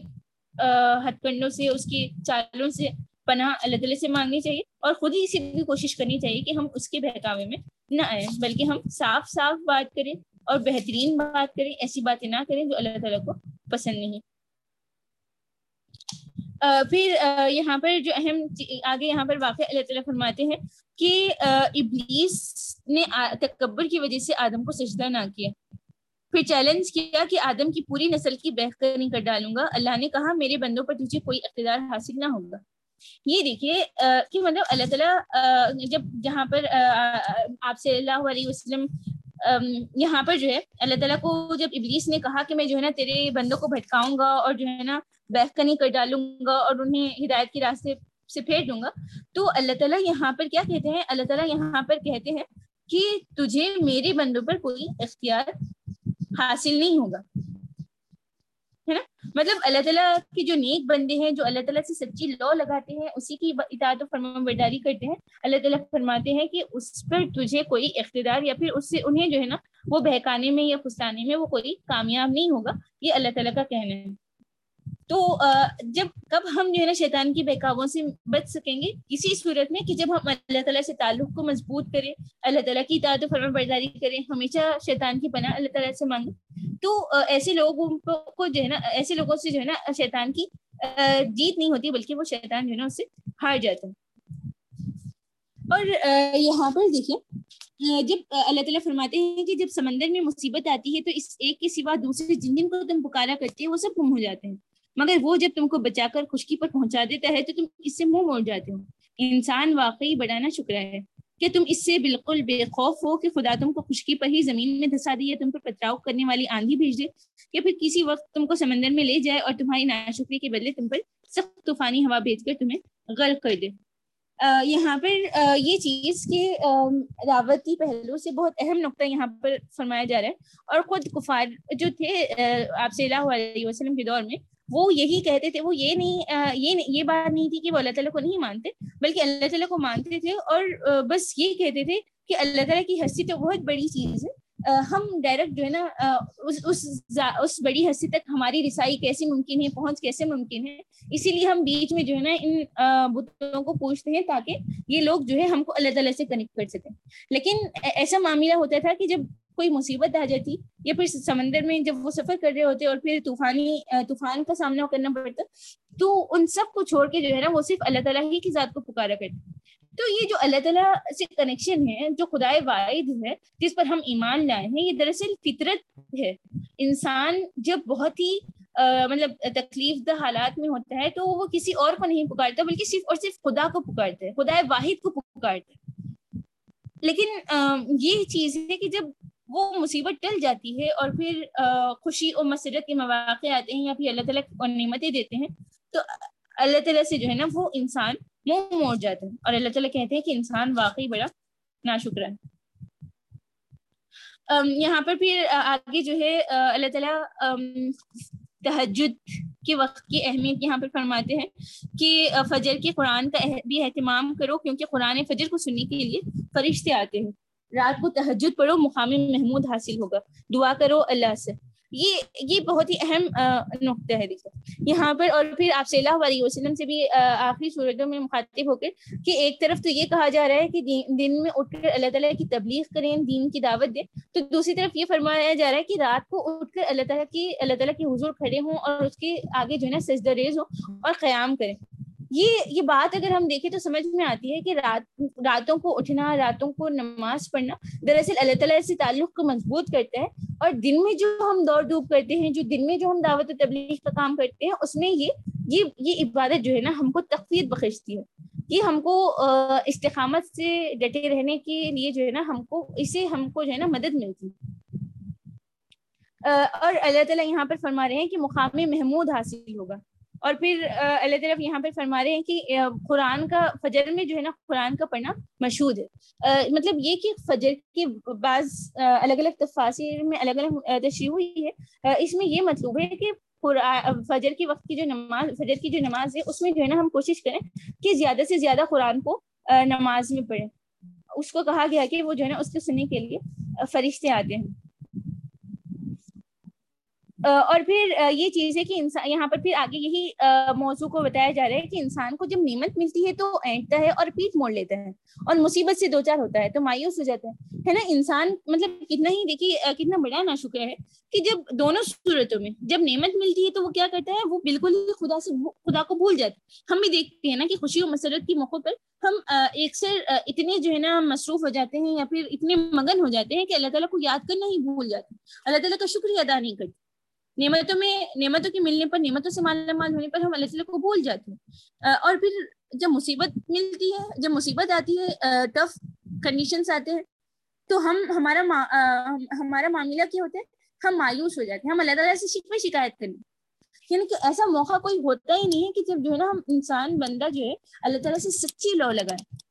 ہتھ کنڈوں سے، اس کی چالوں سے پناہ اللہ تعالیٰ سے مانگنی چاہیے اور خود ہی اسی کی کوشش کرنی چاہیے کہ ہم اس کے بہکاوے میں نہ آئیں، بلکہ ہم صاف صاف بات کریں اور بہترین بات کریں، ایسی باتیں نہ کریں جو اللہ تعالیٰ کو پسند نہیں۔ پھر یہاں پر جو اہم آگے یہاں پر واقع اللہ تعالیٰ فرماتے ہیں کہ ابلیس نے تکبر کی وجہ سے آدم کو سجدہ نہ کیا۔ پھر چیلنج کیا کہ آدم کی پوری نسل کی بہترین کر ڈالوں گا۔ اللہ نے کہا، میرے بندوں پر تجھے کوئی اقتدار حاصل نہ ہوگا۔ یہ دیکھیے کہ مطلب اللہ تعالیٰ جب جہاں پر آپ صلی اللہ علیہ وسلم یہاں پر جو ہے، اللہ تعالیٰ کو جب ابلیس نے کہا کہ میں جو ہے نا تیرے بندوں کو بھٹکاؤں گا اور جو ہے نا بہکنی کر ڈالوں گا اور انہیں ہدایت کے راستے سے پھیر دوں گا، تو اللہ تعالیٰ یہاں پر کیا کہتے ہیں؟ اللہ تعالیٰ یہاں پر کہتے ہیں کہ تجھے میرے بندوں پر کوئی اختیار حاصل نہیں ہوگا۔ ہے نا؟ مطلب اللہ تعالیٰ کے جو نیک بندے ہیں، جو اللہ تعالیٰ سے سچی لو لگاتے ہیں، اسی کی اطاعت و فرما برداری کرتے ہیں۔ اللہ تعالیٰ فرماتے ہیں کہ اس پر تجھے کوئی اقتدار یا پھر اس سے انہیں جو ہے نا، وہ بہکانے میں یا پھسانے میں وہ کوئی کامیاب نہیں ہوگا۔ یہ اللہ تعالیٰ کا کہنا ہے۔ تو جب، کب ہم جو ہے نا شیطان کی بہکاووں سے بچ سکیں گے؟ اسی صورت میں کہ جب ہم اللہ تعالیٰ سے تعلق کو مضبوط کریں، اللہ تعالیٰ کی اطاعت و فرما برداری کریں، ہمیشہ شیطان کی پناہ اللہ تعالیٰ سے مانگیں، تو ایسے لوگوں کو جو ہے نا، ایسے لوگوں سے جو ہے نا شیطان کی جیت نہیں ہوتی، بلکہ وہ شیطان جو ہے نا اس سے ہار جاتا ہے اور یہاں پر دیکھیے جب اللہ تعالیٰ فرماتے ہیں کہ جب سمندر میں مصیبت آتی ہے تو اس ایک کے سوا دوسرے جن جن کو تم پکارا کرتے ہیں وہ سب گم ہو جاتے ہیں۔ مگر وہ جب تم کو بچا کر خشکی پر پہنچا دیتا ہے تو تم اس سے منہ موڑ جاتے ہو۔ انسان واقعی بڑانا شکر ہے کہ تم اس سے بالکل بے خوف ہو کہ خدا تم کو خشکی پر ہی زمین میں دھسا دی تم پر پتراؤ کرنے والی آندھی بھیج دے یا پھر کسی وقت تم کو سمندر میں لے جائے اور تمہاری ناشکری کے بدلے تم پر سخت طوفانی ہوا بھیج کر تمہیں غرق کر دے۔ یہاں پر یہ چیز کے دعوتی پہلو سے بہت اہم نقطہ یہاں پر فرمایا جا رہا ہے اور خود کفار جو تھے آپ صلی اللہ علیہ وسلم کے دور میں وہ یہی کہتے تھے، وہ یہ نہیں یہ یہ بات نہیں تھی کہ وہ اللہ تعالیٰ کو نہیں مانتے، بلکہ اللہ تعالیٰ کو مانتے تھے اور بس یہ کہتے تھے کہ اللہ تعالیٰ کی ہستی تو بہت بڑی چیز ہے۔ ہم ڈائریکٹ جو ہے نا اس اس بڑی حصے تک ہماری رسائی کیسے ممکن ہے، پہنچ کیسے ممکن ہے۔ اسی لیے ہم بیچ میں جو ہے نا ان بتوں کو پوچھتے ہیں تاکہ یہ لوگ جو ہے ہم کو اللہ تعالیٰ سے کنیکٹ کر سکیں۔ لیکن ایسا معاملہ ہوتا تھا کہ جب کوئی مصیبت آ جاتی۔ یا پھر سمندر میں جب وہ سفر کر رہے ہوتے اور پھر طوفانی طوفان کا سامنا کرنا پڑتا، تو ان سب کو چھوڑ کے جو ہے نا وہ صرف اللہ تعالیٰ ہی کی ذات کو پکارا کرتے۔ تو یہ جو اللہ تعالیٰ سے کنیکشن ہے، جو خدا واحد ہے، جس پر ہم ایمان لائے ہیں، یہ دراصل فطرت ہے۔ انسان جب بہت ہی مطلب تکلیف دہ حالات میں ہوتا ہے، تو وہ کسی اور کو نہیں پکارتا، بلکہ صرف اور صرف خدا کو پکارتا ہے خدا واحد کو پکارتا ہے۔ لیکن یہ چیز ہے کہ جب وہ مصیبت ٹل جاتی ہے اور پھر خوشی اور مسرت کے مواقع آتے ہیں یا پھر اللہ تعالیٰ اور نعمتیں دیتے ہیں، تو اللہ تعالیٰ سے جو ہے نا وہ انسان منہ موڑ جاتے ہیں اور اللہ تعالیٰ کہتے ہیں کہ انسان واقعی بڑا ناشکر ہے۔ یہاں پر پھر آگے جو ہے اللہ تعالیٰ تہجد کے وقت کی اہمیت یہاں پر فرماتے ہیں کہ فجر کے قرآن کا بھی اہتمام کرو کیونکہ قرآن فجر کو سننے کے لیے فرشتے آتے ہیں۔ رات کو تہجد پڑھو مقامی محمود حاصل ہوگا۔ دعا کرو اللہ سے۔ یہ یہ بہت ہی اہم نقطہ ہے۔ دیکھو، یہاں پر اور پھر آپ صلی اللہ علیہ وسلم سے بھی آخری صورتوں میں مخاطب ہو کر کہ ایک طرف تو یہ کہا جا رہا ہے کہ دن میں اٹھ کر اللہ تعالیٰ کی تبلیغ کریں، دین کی دعوت دیں۔ تو دوسری طرف یہ فرمایا جا رہا ہے کہ رات کو اٹھ کر اللہ تعالیٰ کی، اللہ تعالیٰ کے حضور کھڑے ہوں اور اس کے آگے جو ہے نا سجدہ ریز ہوں اور قیام کریں۔ یہ یہ بات اگر ہم دیکھیں تو سمجھ میں آتی ہے کہ رات، راتوں کو اٹھنا، راتوں کو نماز پڑھنا دراصل اللہ تعالیٰ سے تعلق کو مضبوط کرتا ہے اور دن میں جو ہم دوڑ دھوپ کرتے ہیں، جو دن میں جو ہم دعوت و تبلیغ کا کام کرتے ہیں، اس میں یہ یہ یہ عبادت جو ہے نا ہم کو تقویت بخشتی ہے یہ ہم کو استقامت سے ڈٹے رہنے کے لیے جو ہے نا ہم کو، اسے ہم کو جو ہے نا مدد ملتی ہے۔ اور اللہ تعالیٰ یہاں پر فرما رہے ہیں کہ مقام محمود حاصل ہوگا۔ اور پھر اللہ تعالیٰ یہاں پہ فرما رہے ہیں کہ قرآن کا فجر میں جو ہے نا، قرآن کا پڑھنا مشہور ہے۔ مطلب یہ کہ فجر کے بعض الگ الگ تفاصر میں الگ الگ تشریح ہوئی ہے۔ اس میں یہ مطلوب ہے کہ فجر کے وقت کی جو نماز، فجر کی جو نماز ہے، اس میں جو ہے نا ہم کوشش کریں کہ زیادہ سے زیادہ قرآن کو نماز میں پڑھیں۔ اس کو کہا گیا کہ وہ جو ہے نا، اس کو سننے کے لیے فرشتے آتے ہیں۔ اور پھر یہ چیز ہے کہ انسان یہاں پر پھر آگے یہی موضوع کو بتایا جا رہا ہے کہ انسان کو جب نعمت ملتی ہے تو اینٹتا ہے اور پیٹ موڑ لیتا ہے اور مصیبت سے دو چار ہوتا ہے، تو مایوس ہو جاتا ہے ہے نا؟ انسان مطلب کتنا ہی دیکھیے کتنا بڑا نا شکر ہے کہ جب دونوں صورتوں میں جب نعمت ملتی ہے تو وہ کیا کرتا ہے؟ وہ بالکل ہی خدا سے خدا کو بھول جاتا ہے۔ ہم بھی دیکھتے ہیں نا کہ خوشی و مسرت کے موقع پر ہم ایک سے اتنے جو ہے نا مصروف ہو جاتے ہیں یا پھر اتنے مگن ہو جاتے ہیں کہ اللہ تعالیٰ کو یاد کرنا ہی بھول جاتے ہیں۔ اللہ تعالیٰ کا شکریہ ادا نہیں کرتے۔ نعمتوں میں، نعمتوں کے ملنے پر، نعمتوں سے مالا مال ہونے پر ہم اللہ تعالیٰ کو بھول جاتے ہیں۔ اور پھر جب مصیبت ملتی ہے، جب مصیبت آتی ہے ٹف کنڈیشنس آتے ہیں، تو ہم، ہمارا ہمارا معاملہ کیا ہوتا ہے؟ ہم مایوس ہو جاتے ہیں، ہم اللہ تعالیٰ سے شکوے شکایت کریں یعنی کہ ایسا موقع کوئی ہوتا ہی نہیں ہے کہ جب جو ہے نا ہم انسان، بندہ جو ہے، اللہ تعالیٰ سے سچی لو لگائے۔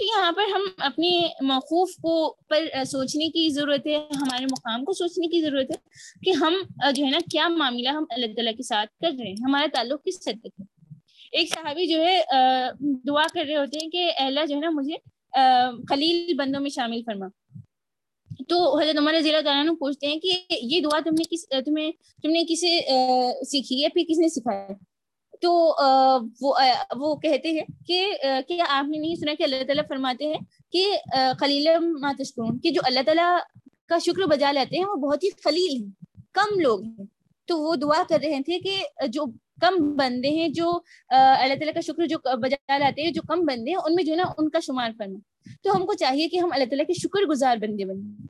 تو یہاں پر ہم اپنے موقوف کو پر سوچنے کی ضرورت ہے، ہمارے مقام کو سوچنے کی ضرورت ہے کہ ہم جو ہے نا کیا معاملہ ہم اللہ تعالیٰ کے ساتھ کر رہے ہیں، ہمارا تعلق کس حد تک ہے؟ ایک صحابی جو ہے دعا کر رہے ہوتے ہیں کہ اللہ جو ہے نا مجھے خلیل بندوں میں شامل فرما۔ تو حضرت عمر ضلع تعالیٰ پوچھتے ہیں کہ یہ دعا تم نے کس، تمہیں، تم نے کسے سیکھی ہے؟ پھر کس نے سکھایا تو وہ کہتے ہیں کہ کیا آپ نے نہیں سنا کہ اللہ تعالیٰ فرماتے ہیں کہ خلیل ماتشکون کہ جو اللہ تعالیٰ کا شکر بجا لیتے ہیں، وہ بہت ہی خلیل ہیں، کم لوگ ہیں۔ تو وہ دعا کر رہے تھے کہ جو کم بندے ہیں، جو اللہ تعالیٰ کا شکر جو بجا لاتے ہیں، جو کم بندے ہیں، ان میں جو ہے نا، ان کا شمار کرنا تو ہم کو چاہیے کہ ہم اللہ تعالیٰ کے شکر گزار بندے بنیں۔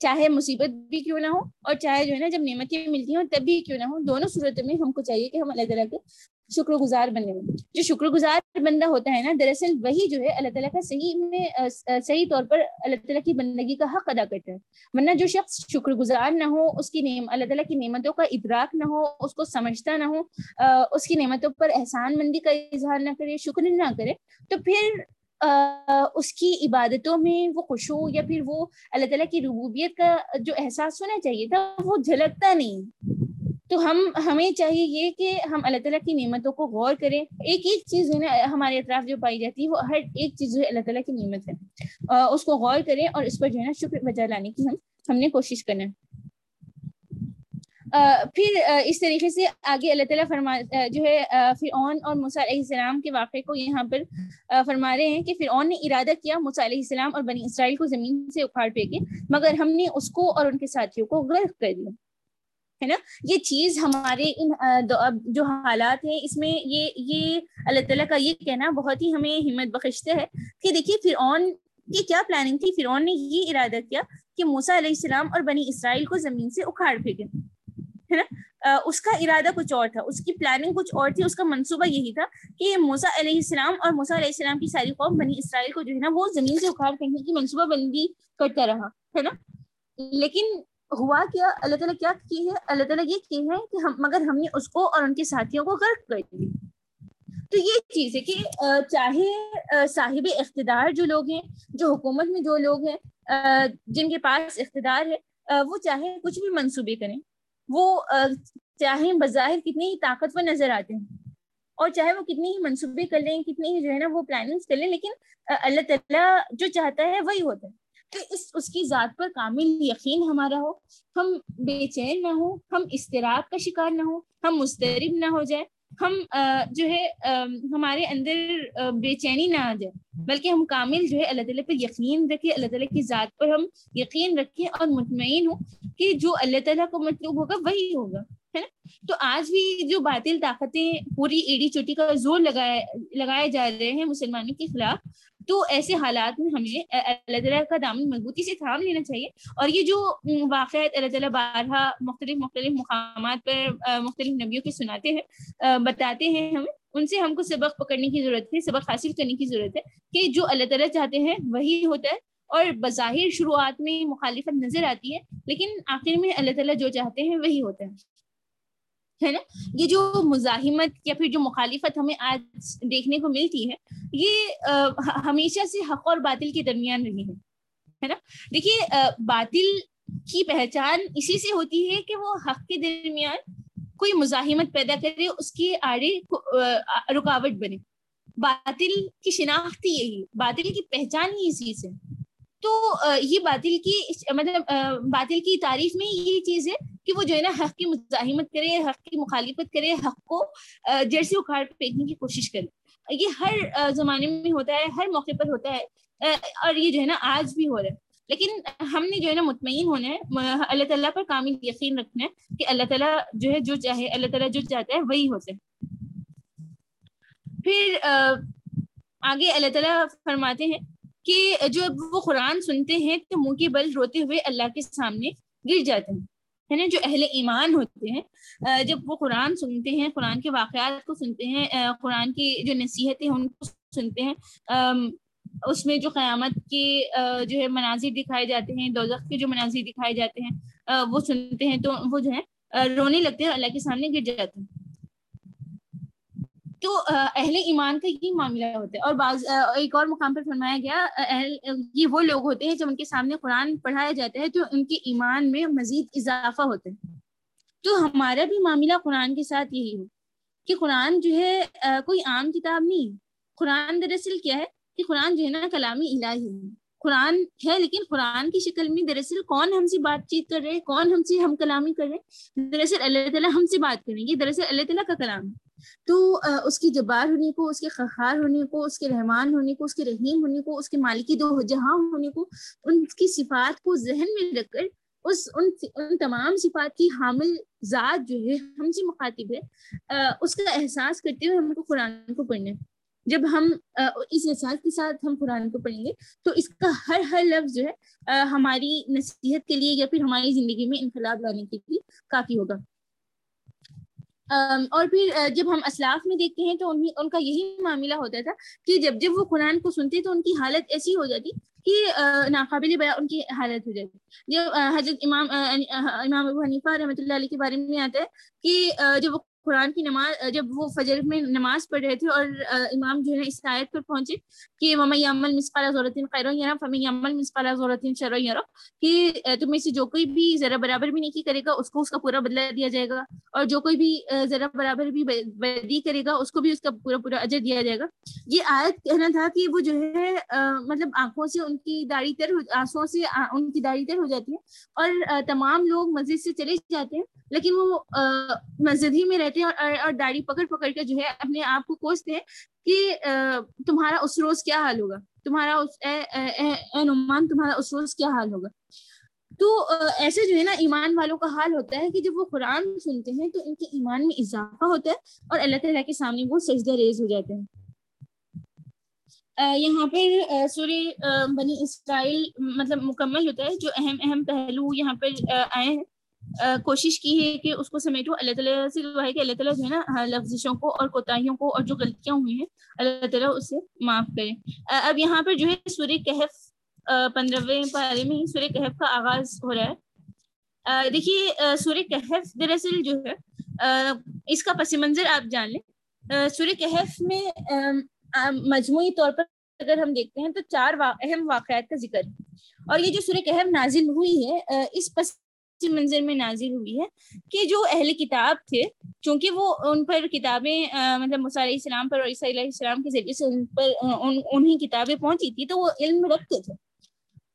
چاہے مصیبت بھی کیوں نہ ہو اور چاہے جو ہے نا جب نعمتیں ملتی ہوں تب بھی کیوں نہ ہو، دونوں صورتوں میں ہم کو چاہیے کہ ہم اللہ تعالیٰ کے شکر گزار بننے میں جو شکر گزار بندہ ہوتا ہے نا، دراصل وہی جو ہے اللہ تعالیٰ کا صحیح میں، صحیح طور پر اللہ تعالیٰ کی بندگی کا حق ادا کرتا ہے۔ ورنہ جو شخص شکر گزار نہ ہو، اس کی نعم، اللہ تعالیٰ کی نعمتوں کا ادراک نہ ہو، اس کو سمجھتا نہ ہو اس کی نعمتوں پر احسان مندی کا اظہار نہ کرے، شکر نہ کرے، تو پھر اس کی عبادتوں میں وہ خوشو یا پھر وہ اللہ تعالیٰ کی ربوبیت کا جو احساس ہونا چاہیے تھا، وہ جھلکتا نہیں۔ تو ہم، ہمیں چاہیے یہ کہ ہم اللہ تعالیٰ کی نعمتوں کو غور کریں۔ ایک ایک چیز جو ہے ہمارے اطراف جو پائی جاتی ہے، وہ ہر ایک چیز جو ہے اللہ تعالیٰ کی نعمت ہے۔ اس کو غور کریں اور اس پر جو ہے نا شکر بجا لانے کی ہم ہم نے کوشش کرنا۔ ہے پھر اس طریقے سے آگے اللہ تعالیٰ فرما جو ہے فرعون اور موسیٰ علیہ السلام کے واقعے کو یہاں پر فرما رہے ہیں کہ فرعون نے ارادہ کیا موسیٰ علیہ السلام اور بنی اسرائیل کو زمین سے اکھاڑ پھینکے، مگر ہم نے اس کو اور ان کے ساتھیوں کو غرق کر دیا، ہے نا؟ یہ چیز ہمارے ان جو حالات ہیں، اس میں یہ یہ اللہ تعالیٰ کا یہ کہنا بہت ہی ہمیں ہمت بخشتے ہے کہ دیکھیے فرعون کی کیا پلاننگ تھی؟ فرعون نے یہ ارادہ کیا کہ موسا علیہ السلام اور بنی اسرائیل کو زمین سے اکھاڑ پھینکے۔ ہے نا؟ اس کا ارادہ کچھ اور تھا، اس کی پلاننگ کچھ اور تھی، اس کا منصوبہ یہی تھا کہ موسا علیہ السلام اور موسا علیہ السلام کی ساری قوم بنی اسرائیل کو جو ہے نا، وہ زمین سے اکھاڑ پھینکنے کی منصوبہ بندی کرتا رہا، ہے نا؟ لیکن ہوا کیا؟ اللہ تعالیٰ کیا کی ہے؟ اللہ تعالیٰ یہ کی ہے کہ ہم، مگر ہم نے اس کو اور ان کے ساتھیوں کو غرق کر دیا۔ تو یہ چیز ہے کہ چاہے صاحب اقتدار جو لوگ ہیں، جو حکومت میں جو لوگ ہیں جن کے پاس اقتدار ہے وہ چاہے کچھ بھی منصوبے کریں۔ وہ چاہے بظاہر کتنے ہی طاقتور نظر آتے ہیں۔ اور چاہے وہ کتنی ہی منصوبے کر لیں، کتنی ہی جو ہے نا وہ پلاننگ کر لیں، لیکن اللہ تعالیٰ جو چاہتا ہے وہی ہوتا ہے۔ کہ اس اس کی ذات پر کامل یقین ہمارا ہو۔ ہم بے چین نہ ہو ہم استراک کا شکار نہ ہو ہم مسترب نہ ہو جائے ہم جو ہے ہمارے اندر بے چینی نہ آ جائے، بلکہ ہم کامل جو ہے اللہ تعالیٰ پر یقین رکھیں، اللہ تعالیٰ کی ذات پر ہم یقین رکھیں اور مطمئن ہوں کہ جو اللہ تعالیٰ کو مطلوب ہوگا وہی ہوگا، ہے نا؟ تو آج بھی جو باطل طاقتیں پوری ایڈی چوٹی کا زور لگائے لگائے جا رہے ہیں مسلمانوں کے خلاف تو ایسے حالات میں ہمیں اللہ تعالیٰ کا دامن مضبوطی سے تھام لینا چاہیے اور یہ جو واقعات اللہ تعالیٰ بارہا مختلف مختلف مقامات پر مختلف نبیوں کے سناتے ہیں بتاتے ہیں ہمیں، ان سے ہم کو سبق پکڑنے کی ضرورت ہے، سبق حاصل کرنے کی ضرورت ہے کہ جو اللہ تعالیٰ چاہتے ہیں وہی ہوتا ہے اور بظاہر شروعات میں مخالفت نظر آتی ہے، لیکن آخر میں اللہ تعالیٰ جو چاہتے ہیں وہی ہوتا ہے۔ ہے نا؟ یہ جو مزاحمت یا پھر جو مخالفت ہمیں آج دیکھنے کو ملتی ہے، یہ ہمیشہ سے حق اور باطل کے درمیان رہی ہے نا؟ دیکھیے باطل کی پہچان اسی سے ہوتی ہے کہ وہ حق کے درمیان کوئی مزاحمت پیدا کرے، اس کے آڑے رکاوٹ بنے۔ باطل کی شناخت یہی باطل کی پہچان ہی اسی سے۔ تو یہ باطل کی مطلب باطل کی تعریف میں یہ چیز ہے کہ وہ جو ہے نا حق کی مزاحمت کرے، حق کی مخالفت کرے، حق کو جڑ سے اکھاڑ پھینکنے کی کوشش کرے۔ یہ ہر زمانے میں ہوتا ہے، ہر موقع پر ہوتا ہے اور یہ جو ہے نا آج بھی ہو رہا ہے۔ لیکن ہم نے جو ہے نا مطمئن ہونا ہے اللہ تعالیٰ پر کامل یقین رکھنا ہے کہ اللہ تعالیٰ جو ہے جو چاہے، اللہ تعالیٰ جو چاہتا ہے، وہی ہوتا ہے۔ پھر آگے اللہ تعالیٰ فرماتے ہیں کہ جو وہ قرآن سنتے ہیں تو منہ کے بل روتے ہوئے اللہ کے سامنے گر جاتے ہیں۔ ہے نا؟ جو اہل ایمان ہوتے ہیں جب وہ قرآن سنتے ہیں، قرآن کے واقعات کو سنتے ہیں قرآن کی جو نصیحتیں ہیں، ان کو سنتے ہیں اس میں جو قیامت کے جو ہے مناظر دکھائے جاتے ہیں، دوزخ کے جو مناظر دکھائے جاتے ہیں وہ سنتے ہیں تو وہ جو ہے رونے لگتے ہیں اللہ کے سامنے گر جاتے ہیں۔ تو اہل ایمان کا یہ معاملہ ہوتا ہے۔ اور بعض ایک اور مقام پر فرمایا گیا اہل، یہ وہ لوگ ہوتے ہیں جب ان کے سامنے قرآن پڑھایا جاتا ہے تو ان کے ایمان میں مزید اضافہ ہوتا ہے۔ تو ہمارا بھی معاملہ قرآن کے ساتھ یہی ہو کہ قرآن جو ہے کوئی عام کتاب نہیں قرآن دراصل کیا ہے کہ قرآن جو ہے نا کلامی الہی ہے۔ قرآن ہے لیکن قرآن کی شکل میں دراصل کون ہم سے بات چیت کر رہے ہیں؟ کون ہم سے ہم کلامی کر رہے ہیں؟ دراصل اللہ تعالیٰ ہم سے بات کریں گے دراصل اللہ تعالیٰ کا کلام ہے۔ تو اس کی جبار ہونے کو، اس کے خخار ہونے کو، اس کے رحمان ہونے کو، اس کے رحیم ہونے کو، اس کے مالکی دو جہاں ہونے کو، ان کی صفات کو ذہن میں رکھ کر، اس، ان ان تمام صفات کی حامل ذات جو ہے، ہم سے مخاطب ہے اس کا احساس کرتے ہوئے ہم کو قرآن کو پڑھنا جب ہم اس احساس کے ساتھ ہم قرآن کو پڑھیں گے، تو اس کا ہر ہر لفظ جو ہے ہماری نصیحت کے لیے یا پھر ہماری زندگی میں انقلاب لانے کے لیے کافی ہوگا۔ اور پھر جب ہم اسلاف میں دیکھتے ہیں تو ان کا یہی معاملہ ہوتا تھا کہ جب جب وہ قرآن کو سنتے تو ان کی حالت ایسی ہو جاتی کہ ناقابل بیاں ان کی حالت ہو جاتی۔ جب حضرت امام یعنی، امام ابو حنیفہ رحمۃ اللہ علیہ کے بارے میں آتا ہے کہ جب وہ قرآن کی نماز جب وہ فجر میں نماز پڑھ رہے تھے اور امام جو ہے اس آیت پر پہنچے کہ مما عمل مسقال ضورت خیر یار فمی عمل مسقال ضورت شر یار کہ تم میں سے جو کوئی بھی ذرا برابر بھی نہیں کرے گا، اس کو اس کا پورا بدلا دیا جائے گا۔ اور جو کوئی بھی ذرا برابر بھی بدی کرے گا، اس کو بھی اس کا پورا پورا اجر دیا جائے گا۔ یہ آیت کہنا تھا کہ وہ جو ہے مطلب آنکھوں سے ان کی داڑھی تر آنسوں سے ان کی داڑھی تر ہو جاتی ہے اور تمام لوگ مسجد سے چلے جاتے ہیں، لیکن وہ مسجد ہی میں رہتے ہیں اور داڑھی پکڑ پکڑ کے جو ہے اپنے آپ کو کوستے ہیں کہ تمہارا اس روز کیا حال ہوگا؟ تمہارا اس، اے نعمان، تمہارا اس روز کیا حال ہوگا؟ تو ایسے جو ہے نا ایمان والوں کا حال ہوتا ہے کہ جب وہ قرآن سنتے ہیں تو ان کے ایمان میں اضافہ ہوتا ہے اور اللہ تعالیٰ کے سامنے وہ سجدہ ریز ہو جاتے ہیں۔ یہاں پر سوری بنی اسرائیل مطلب مکمل ہوتا ہے، جو اہم اہم پہلو یہاں پر آئے ہیں۔ کوشش کی ہے کہ اس کو سمیٹو۔ اللہ تعالیٰ سے دعا ہے کہ اللہ تعالیٰ جو ہے نا ہاں، لفظشوں کو اور کوتاہیوں کو اور جو غلطیاں ہوئی ہیں، اللہ تعالیٰ اسے معاف کرے۔ اب یہاں پر جو ہے سورہ کہف پندرہویں پارے میں ہی سورہ کہف کا آغاز ہو رہا ہے۔ دیکھیے سورہ کہف دراصل جو ہے اس کا پس منظر آپ جان لیں۔ سورہ کہف میں مجموعی طور پر اگر ہم دیکھتے ہیں تو چار اہم واقعات کا ذکر ہے۔ اور یہ جو سورہ کہف نازل ہوئی ہے اس پس منظر میں نازل ہوئی ہے کہ جو اہل کتاب تھے، چونکہ وہ ان پر کتابیں مطلب علیہ السلام پر اور عیسیٰ علیہ السلام کے ذریعے سے ان پر انہیں کتابیں پہنچی تھی تو وہ علم رکھتے تھے۔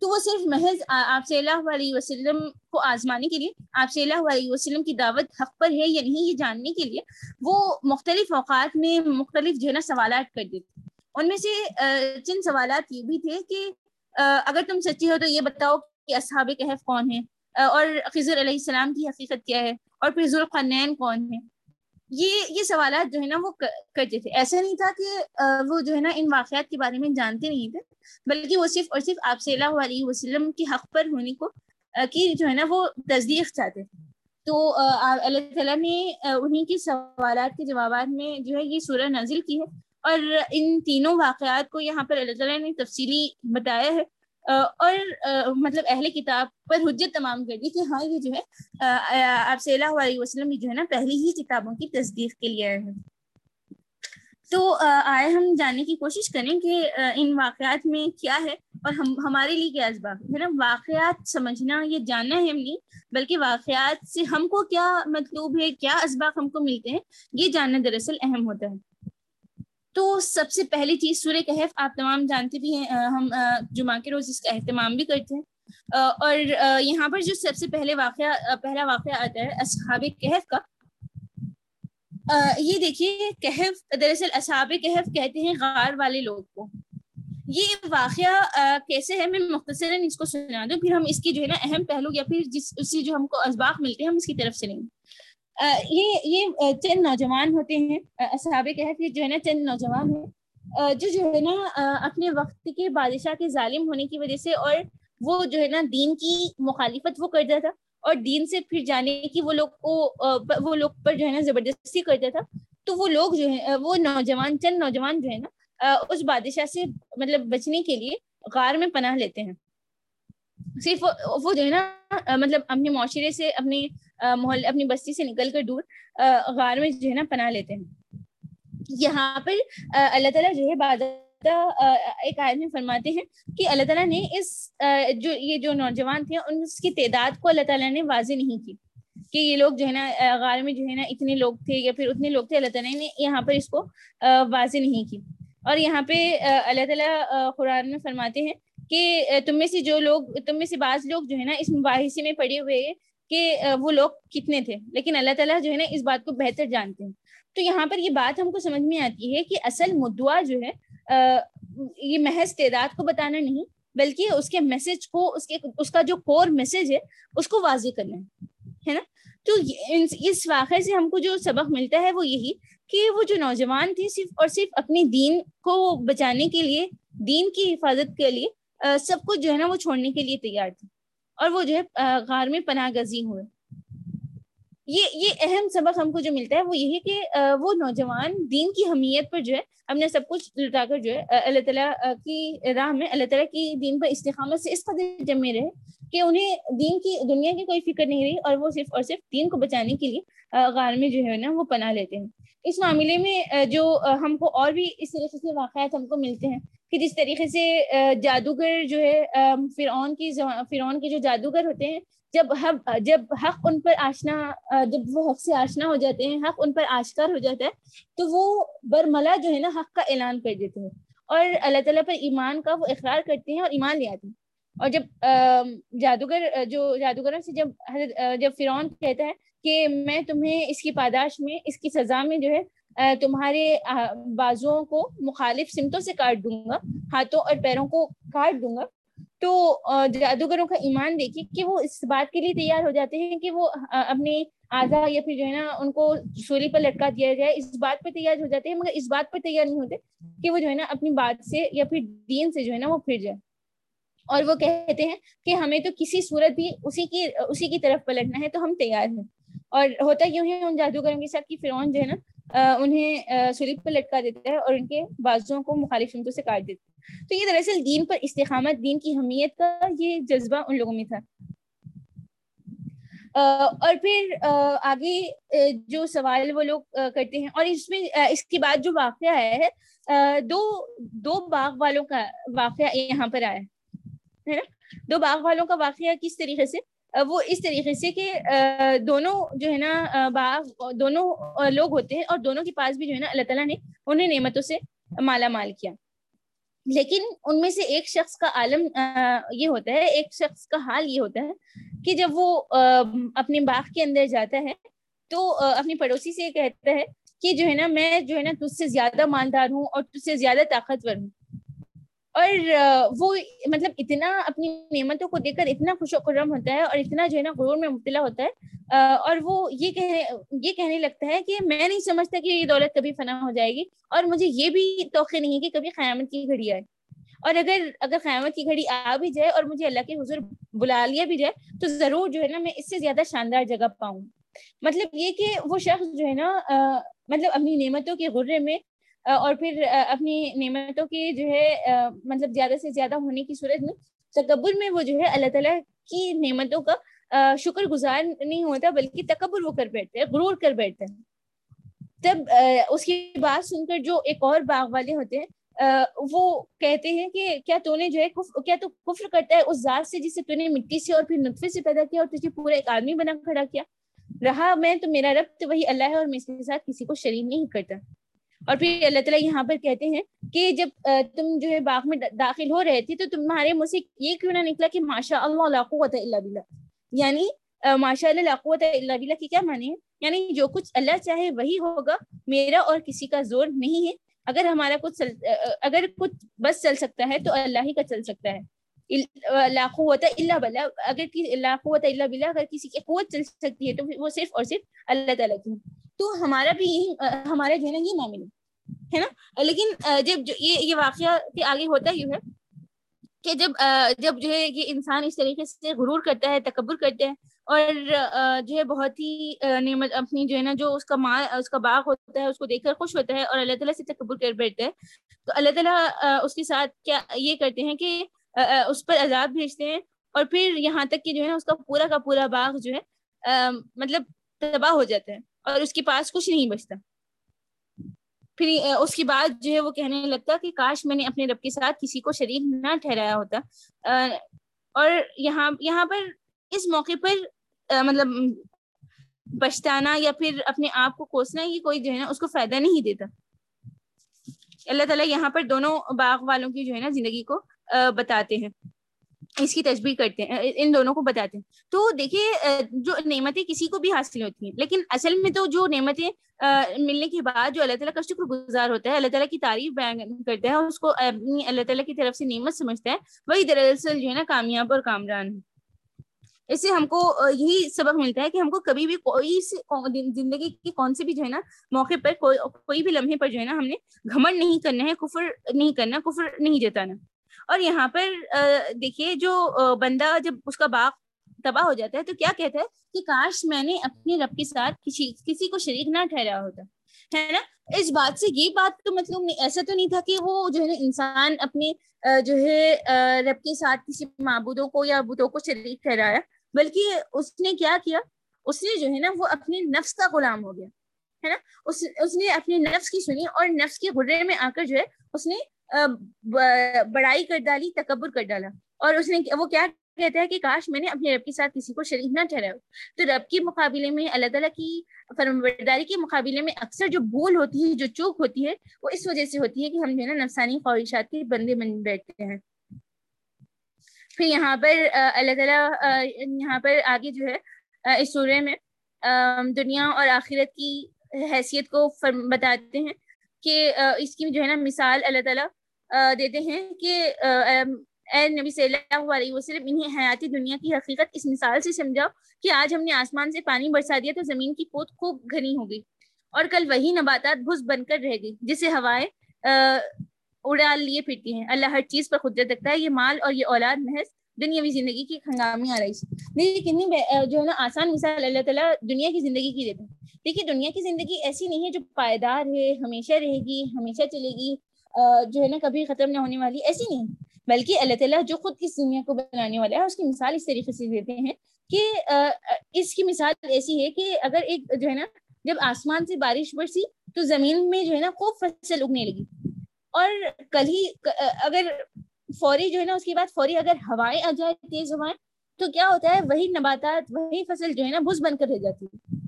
تو وہ صرف محض آپ صلی اللہ علیہ وسلم کو آزمانے کے لیے، آپ صلی اللہ علیہ وسلم کی دعوت حق پر ہے یا نہیں، یہ جاننے کے لیے وہ مختلف اوقات میں مختلف جو ہے نا سوالات کر دیتے ان میں سے چند سوالات یہ بھی تھے کہ اگر تم سچی ہو تو یہ بتاؤ کہ اصحاب کہف کون ہیں؟ اور خضر علیہ السلام کی حقیقت کیا ہے؟ اور پھر ذوالقنین کون ہے یہ یہ سوالات جو ہے نا وہ کرتے تھے۔ ایسا نہیں تھا کہ وہ جو ہے نا ان واقعات کے بارے میں جانتے نہیں تھے، بلکہ وہ صرف اور صرف آپ صلی اللہ علیہ وسلم کی حق پر ہونے کو کی جو ہے نا وہ تصدیق چاہتے تھے۔ تو اللہ تعالیٰ نے انہیں کے سوالات کے جوابات میں جو ہے یہ سورہ نازل کی ہے۔ اور ان تینوں واقعات کو یہاں پر اللہ تعالیٰ نے تفصیلی بتایا ہے۔ اور مطلب اہل کتاب پر حجت تمام کر دی کہ ہاں یہ جو ہے آپ صلی اللہ علیہ وسلم جو ہے نا، پہلی ہی کتابوں کی تصدیق کے لیے آئے ہیں۔ تو آئے ہم جاننے کی کوشش کریں کہ ان واقعات میں کیا ہے اور ہم، ہمارے لیے کیا اسباب ہے نا؟ واقعات سمجھنا، یہ جاننا ہے ہم نہیں، بلکہ واقعات سے ہم کو کیا مطلوب ہے، کیا اسباق ہم کو ملتے ہیں، یہ جاننا دراصل اہم ہوتا ہے۔ تو سب سے پہلی چیز سورہ کہف، آپ تمام جانتے بھی ہیں ہم جمعہ کے روز اس کا اہتمام بھی کرتے ہیں۔ اور یہاں پر جو سب سے پہلے واقعہ پہلا واقعہ آتا ہے اصحاب کہف کا۔ یہ دیکھیے، کہف، دراصل اصحاب کہف کہتے ہیں غار والے لوگ کو۔ یہ واقعہ کیسے ہے، میں مختصراً اس کو سنا دوں۔ پھر ہم اس کی جو ہے نا اہم پہلو یا پھر جس، اس سے جو ہم کو اسباق ملتے ہیں، ہم اس کی طرف سے لیں گے۔ یہ یہ چند نوجوان ہوتے ہیں۔ صحاب کہف، یہ جو ہے نا چند نوجوان ہیں۔ جو جو ہے نا اپنے وقت کے بادشاہ کے ظالم ہونے کی وجہ سے اور وہ جو ہے نا دین کی مخالفت وہ کرتا تھا اور دین سے پھر جانے کی وہ لوگ کو وہ لوگ پر جو ہے نا زبردستی کرتا تھا۔ تو وہ لوگ جو ہے وہ نوجوان، چند نوجوان جو ہے نا اس بادشاہ سے مطلب بچنے کے لیے غار میں پناہ لیتے ہیں۔ صرف وہ جو ہے نا مطلب اپنے معاشرے سے، اپنے محلے اپنی بستی سے نکل کر دور غار میں جو ہے نا پناہ لیتے ہیں۔ یہاں پر اللہ تعالیٰ جو ہے ایک آیت میں فرماتے ہیں کہ اللہ تعالیٰ نے اس جو یہ جو نوجوان تھے، ان کی تعداد کو اللہ تعالیٰ نے واضح نہیں کی کہ یہ لوگ جو ہے نا غار میں جو ہے نا اتنے لوگ تھے یا پھر اتنے لوگ تھے، اللہ تعالیٰ نے یہاں پر اس کو واضح نہیں کی۔ اور یہاں پہ اللہ تعالیٰ قرآن میں فرماتے ہیں کہ تم میں سے جو لوگ، تم میں سے بعض لوگ جو ہے نا، اس مباحثے میں پڑے ہوئے کہ وہ لوگ کتنے تھے۔ لیکن اللہ تعالیٰ جو ہے نا، اس بات کو بہتر جانتے ہیں۔ تو یہاں پر یہ بات ہم کو سمجھ میں آتی ہے کہ اصل مدعا جو ہے یہ محض تعداد کو بتانا نہیں، بلکہ اس کے میسج کو، اس کے، اس کا جو کور میسج ہے، اس کو واضح کرنا ہے۔ نا؟ تو اس واقعے سے ہم کو جو سبق ملتا ہے وہ یہی کہ وہ جو نوجوان تھے، صرف اور صرف اپنے دین کو بچانے کے لیے، دین کی حفاظت کے لیے سب کچھ جو ہے نا وہ چھوڑنے کے لیے تیار تھے اور وہ جو ہے غار میں پناہ گزی ہوئے۔ یہ یہ اہم سبق ہم کو جو ملتا ہے وہ یہی کہ وہ نوجوان دین کی حمیت پر جو ہے اپنے سب کچھ لٹا کر جو ہے اللہ تعالیٰ کی راہ میں، اللہ تعالیٰ کی دین پر استحامت سے اس قدر جمے رہے کہ انہیں دین کی، دنیا کی کوئی فکر نہیں رہی اور وہ صرف اور صرف دین کو بچانے کے لیے غار میں جو ہے نا وہ پناہ لیتے ہیں۔ اس معاملے میں جو ہم کو اور بھی اس طریقے سے واقعات ہم کو ملتے ہیں۔ کہ جس طریقے سے جادوگر جو ہے فرعون کی فرعون کے جو جادوگر ہوتے ہیں، جب حق جب حق ان پر آشنا جب وہ حق سے آشنا ہو جاتے ہیں، حق ان پر آشکار ہو جاتا ہے، تو وہ برملا جو ہے نا، حق کا اعلان کر دیتے ہیں۔ اور اللہ تعالیٰ پر ایمان کا وہ اقرار کرتے ہیں اور ایمان لے آتے ہیں۔ اور جب جادوگر، جو جادوگروں سے جب حضرت جب فرعون کہتا ہے کہ میں تمہیں اس کی پاداش میں، اس کی سزا میں جو ہے تمہارے بازوؤں کو مخالف سمتوں سے کاٹ دوں گا، ہاتھوں اور پیروں کو کاٹ دوں گا۔ تو جادوگروں کا ایمان دیکھیے کہ وہ اس بات کے لیے تیار ہو جاتے ہیں کہ وہ اپنے آزا یا پھر جو ہے نا، ان کو سوری پر لٹکا دیا جائے۔ اس بات پہ تیار ہو جاتے ہیں، مگر اس بات پہ تیار نہیں ہوتے کہ وہ جو ہے نا، اپنی بات سے یا پھر دین سے جو ہے نا، وہ پھر جائے۔ اور وہ کہتے ہیں کہ ہمیں تو کسی صورت بھی اسی کی اسی کی طرف پلٹنا ہے، تو ہم تیار ہیں۔ اور ہوتا یوں ہے، ان جادوگروں کے ساتھ کہ فرعون جو ہے نا انہیں سلیپ پر لٹکا دیتا ہے اور ان کے بازوؤں کو مخالف سمتوں سے کاٹ دیتا ہے۔ تو یہ دراصل دین پر استحامت دین کی حمیت کا یہ جذبہ ان لوگوں میں تھا۔ اور پھر آگے جو سوال وہ لوگ کرتے ہیں، اور اس میں اس کے بعد جو واقعہ ہے دو دو باغ والوں کا واقعہ یہاں پر آیا ہے نا؟ دو باغ والوں کا واقعہ کس طریقے سے؟ وہ اس طریقے سے کہ دونوں جو ہے نا باغ، دونوں لوگ ہوتے ہیں اور دونوں کے پاس بھی جو ہے نا اللہ تعالیٰ نے انہیں نعمتوں سے مالا مال کیا۔ لیکن ان میں سے ایک شخص کا عالم یہ ہوتا ہے، ایک شخص کا حال یہ ہوتا ہے کہ جب وہ اپنے باغ کے اندر جاتا ہے تو اپنی پڑوسی سے کہتا ہے کہ جو ہے نا، میں جو ہے نا تجھ سے زیادہ مالدار ہوں اور تجھ سے زیادہ طاقتور ہوں۔ اور وہ مطلب اتنا اپنی نعمتوں کو دیکھ کر اتنا خوش و خرم ہوتا ہے اور اتنا جو ہے نا غرور میں مبتلا ہوتا ہے اور وہ یہ کہنے یہ کہنے لگتا ہے کہ میں نہیں سمجھتا کہ یہ دولت کبھی فنا ہو جائے گی اور مجھے یہ بھی توقع نہیں ہے کہ کبھی قیامت کی گھڑی آئے۔ اور اگر اگر قیامت کی گھڑی آ بھی جائے اور مجھے اللہ کے حضور بلا لیا بھی جائے تو ضرور جو ہے نا میں اس سے زیادہ شاندار جگہ پاؤں۔ مطلب یہ کہ وہ شخص جو ہے نا مطلب اپنی نعمتوں کے غرے میں اور پھر اپنی نعمتوں کی جو ہے مطلب زیادہ سے زیادہ ہونے کی صورت میں تکبر میں وہ جو ہے اللہ تعالیٰ کی نعمتوں کا شکر گزار نہیں ہوتا بلکہ تکبر وہ کر بیٹھتے ہیں، غرور کر بیٹھتے ہیں۔ تب اس کی بات سن کر جو ایک اور باغ والے ہوتے ہیں وہ کہتے ہیں کہ کیا تو نے جو ہے کیا تو کفر کرتا ہے اس ذات سے جسے تو نے مٹی سے اور پھر نطفے سے پیدا کیا اور تجھے پورا ایک آدمی بنا کھڑا کیا۔ رہا میں تو میرا رب تو وہی اللہ ہے اور میں اس کے ساتھ کسی کو شریک نہیں کرتا۔ اور پھر اللہ تعالیٰ یہاں پر کہتے ہیں کہ جب تم جو ہے باغ میں داخل ہو رہے تھے تو تمہارے منہ سے یہ کیوں نہ نکلا کہ ماشاء اللہ قوت اللہ بلّہ یعنی ماشاء اللہ قوت اللہ بلّہ کی کیا معنی ہے؟ یعنی جو کچھ اللہ چاہے وہی ہوگا، میرا اور کسی کا زور نہیں ہے۔ اگر ہمارا کچھ اگر کچھ بس چل سکتا ہے تو اللہ ہی کا چل سکتا ہے۔ لا قوت اللہ بلا اگر لا قوت اللہ بلا اگر کسی کی قوت چل سکتی ہے تو وہ صرف اور صرف اللہ تعالیٰ کی تو ہمارا بھی یہی ہمارا جو ہے نا، یہ معاملہ ہے نا؟ لیکن جب یہ یہ واقعہ کے آگے ہوتا ہی ہے کہ جب جب جو ہے یہ انسان اس طریقے سے غرور کرتا ہے، تکبر کرتا ہے اور جو ہے بہت ہی نعمت، اپنی جو ہے نا، جو اس کا ماں، اس کا باغ ہوتا ہے، اس کو دیکھ کر خوش ہوتا ہے اور اللہ تعالیٰ سے تکبر کر بیٹھتا ہے، تو اللہ تعالیٰ اس کے ساتھ کیا یہ کرتے ہیں کہ اس پر عذاب بھیجتے ہیں اور پھر یہاں تک کہ جو ہے نا، اس کا پورا کا پورا باغ جو ہے مطلب تباہ ہو جاتا ہے۔ اور اس کے پاس کچھ نہیں بچتا۔ پھر اس کے بعد جو ہے وہ کہنے لگتا کہ کاش میں نے اپنے رب کے ساتھ کسی کو شریک نہ ٹھہرایا ہوتا۔ اور یہاں یہاں پر اس موقع پر مطلب پچھتانا یا پھر اپنے آپ کو کوسنا یہ کوئی جو ہے نا اس کو فائدہ نہیں دیتا۔ اللہ تعالیٰ یہاں پر دونوں باغ والوں کی جو ہے نا زندگی کو بتاتے ہیں۔ اس کی تجبیح کرتے ہیں، ان دونوں کو بتاتے ہیں۔ تو دیکھیے جو نعمتیں کسی کو بھی حاصل ہوتی ہیں، لیکن اصل میں تو جو نعمتیں ملنے کے بعد جو اللہ تعالیٰ کا شکر گزار ہوتا ہے، اللہ تعالیٰ کی تعریف بیان کرتا ہے، اس کو اپنی اللہ تعالیٰ کی طرف سے نعمت سمجھتا ہے، وہی دراصل جو ہے نا کامیاب اور کامران ہے۔ اس سے ہم کو یہی سبق ملتا ہے کہ ہم کو کبھی بھی کوئی زندگی کے کون سے بھی جو ہے نا موقع پر کوئی کوئی بھی لمحے پر جو ہے نا ہم نے گھمنڈ نہیں کرنا ہے، کفر نہیں کرنا، کفر نہیں جتانا۔ اور یہاں پر دیکھیے جو بندہ جب اس کا باغ تباہ ہو جاتا ہے تو کیا کہتا ہے کہ کاش میں نے اپنے رب کے ساتھ کسی کسی کو شریک نہ ٹھہرا ہوتا، ہے نا؟ اس بات سے یہ بات تو مطلب ایسا تو نہیں تھا کہ وہ جو ہے نا انسان اپنے جو ہے رب کے ساتھ کسی معبودوں کو یا بتوں کو شریک ٹھہرایا، بلکہ اس نے کیا کیا؟ اس نے جو ہے نا وہ اپنے نفس کا غلام ہو گیا، ہے نا؟ اس اس نے اپنے نفس کی سنی اور نفس کے غرے میں آ کر جو ہے اس نے بڑائی کر ڈالی، تکبر کر ڈالا۔ اور اس نے وہ کیا کہتا ہے کہ کاش میں نے اپنے رب کے ساتھ کسی کو شریک نہ ٹھہرایا۔ تو رب کے مقابلے میں، اللہ تعالیٰ کی فرمبرداری کے مقابلے میں اکثر جو بھول ہوتی ہے، جو چوک ہوتی ہے، وہ اس وجہ سے ہوتی ہے کہ ہم جو ہے نا نفسانی خواہشات کے بندے بن بیٹھتے ہیں۔ پھر یہاں پر اللہ تعالیٰ یہاں پر آگے جو ہے اس سورے میں دنیا اور آخرت کی حیثیت کو بتاتے ہیں کہ اس کی جو ہے نا مثال اللہ تعالیٰ دیتے ہیں کہ اے نبی صلی اللہ علیہ وسلم، انہیں حیاتی دنیا کی حقیقت اس مثال سے سمجھاؤ کہ آج ہم نے آسمان سے پانی برسا دیا تو زمین کی پوت خوب گھنی ہو گئی اور کل وہی نباتات بھس بن کر رہ گئی جسے ہوائیں اڑا لیے پھرتی ہیں۔ اللہ ہر چیز پر قدرت رکھتا ہے، یہ مال اور یہ اولاد محض دنیاوی زندگی کی ہنگامی آ رہی دیکھیے کتنی جو ہے نا، آسان مثال اللہ تعالیٰ دنیا کی زندگی کی دیتے ہیں۔ دیکھیے دنیا کی زندگی ایسی نہیں ہے جو پائیدار ہے، ہمیشہ رہے گی، ہمیشہ چلے گی۔ جو ہے نا، کبھی ختم نہ ہونے والی، ایسی نہیں، بلکہ اللہ تعالیٰ جو خود اس دنیا کو بنانے والا ہے، اس کی مثال اس طریقے سے دیتے ہیں کہ اس کی مثال ایسی ہے کہ اگر ایک جو ہے نا، جب آسمان سے بارش برسی تو زمین میں جو ہے نا، خوب فصل اگنے لگی۔ اور کل ہی اگر فوری جو ہے نا، اس کے بعد فوری اگر ہوائیں آ جائے تیز ہوائیں، تو کیا ہوتا ہے، وہی نباتات، وہی فصل جو ہے نا بھس بن کر رہ جاتی۔ ہے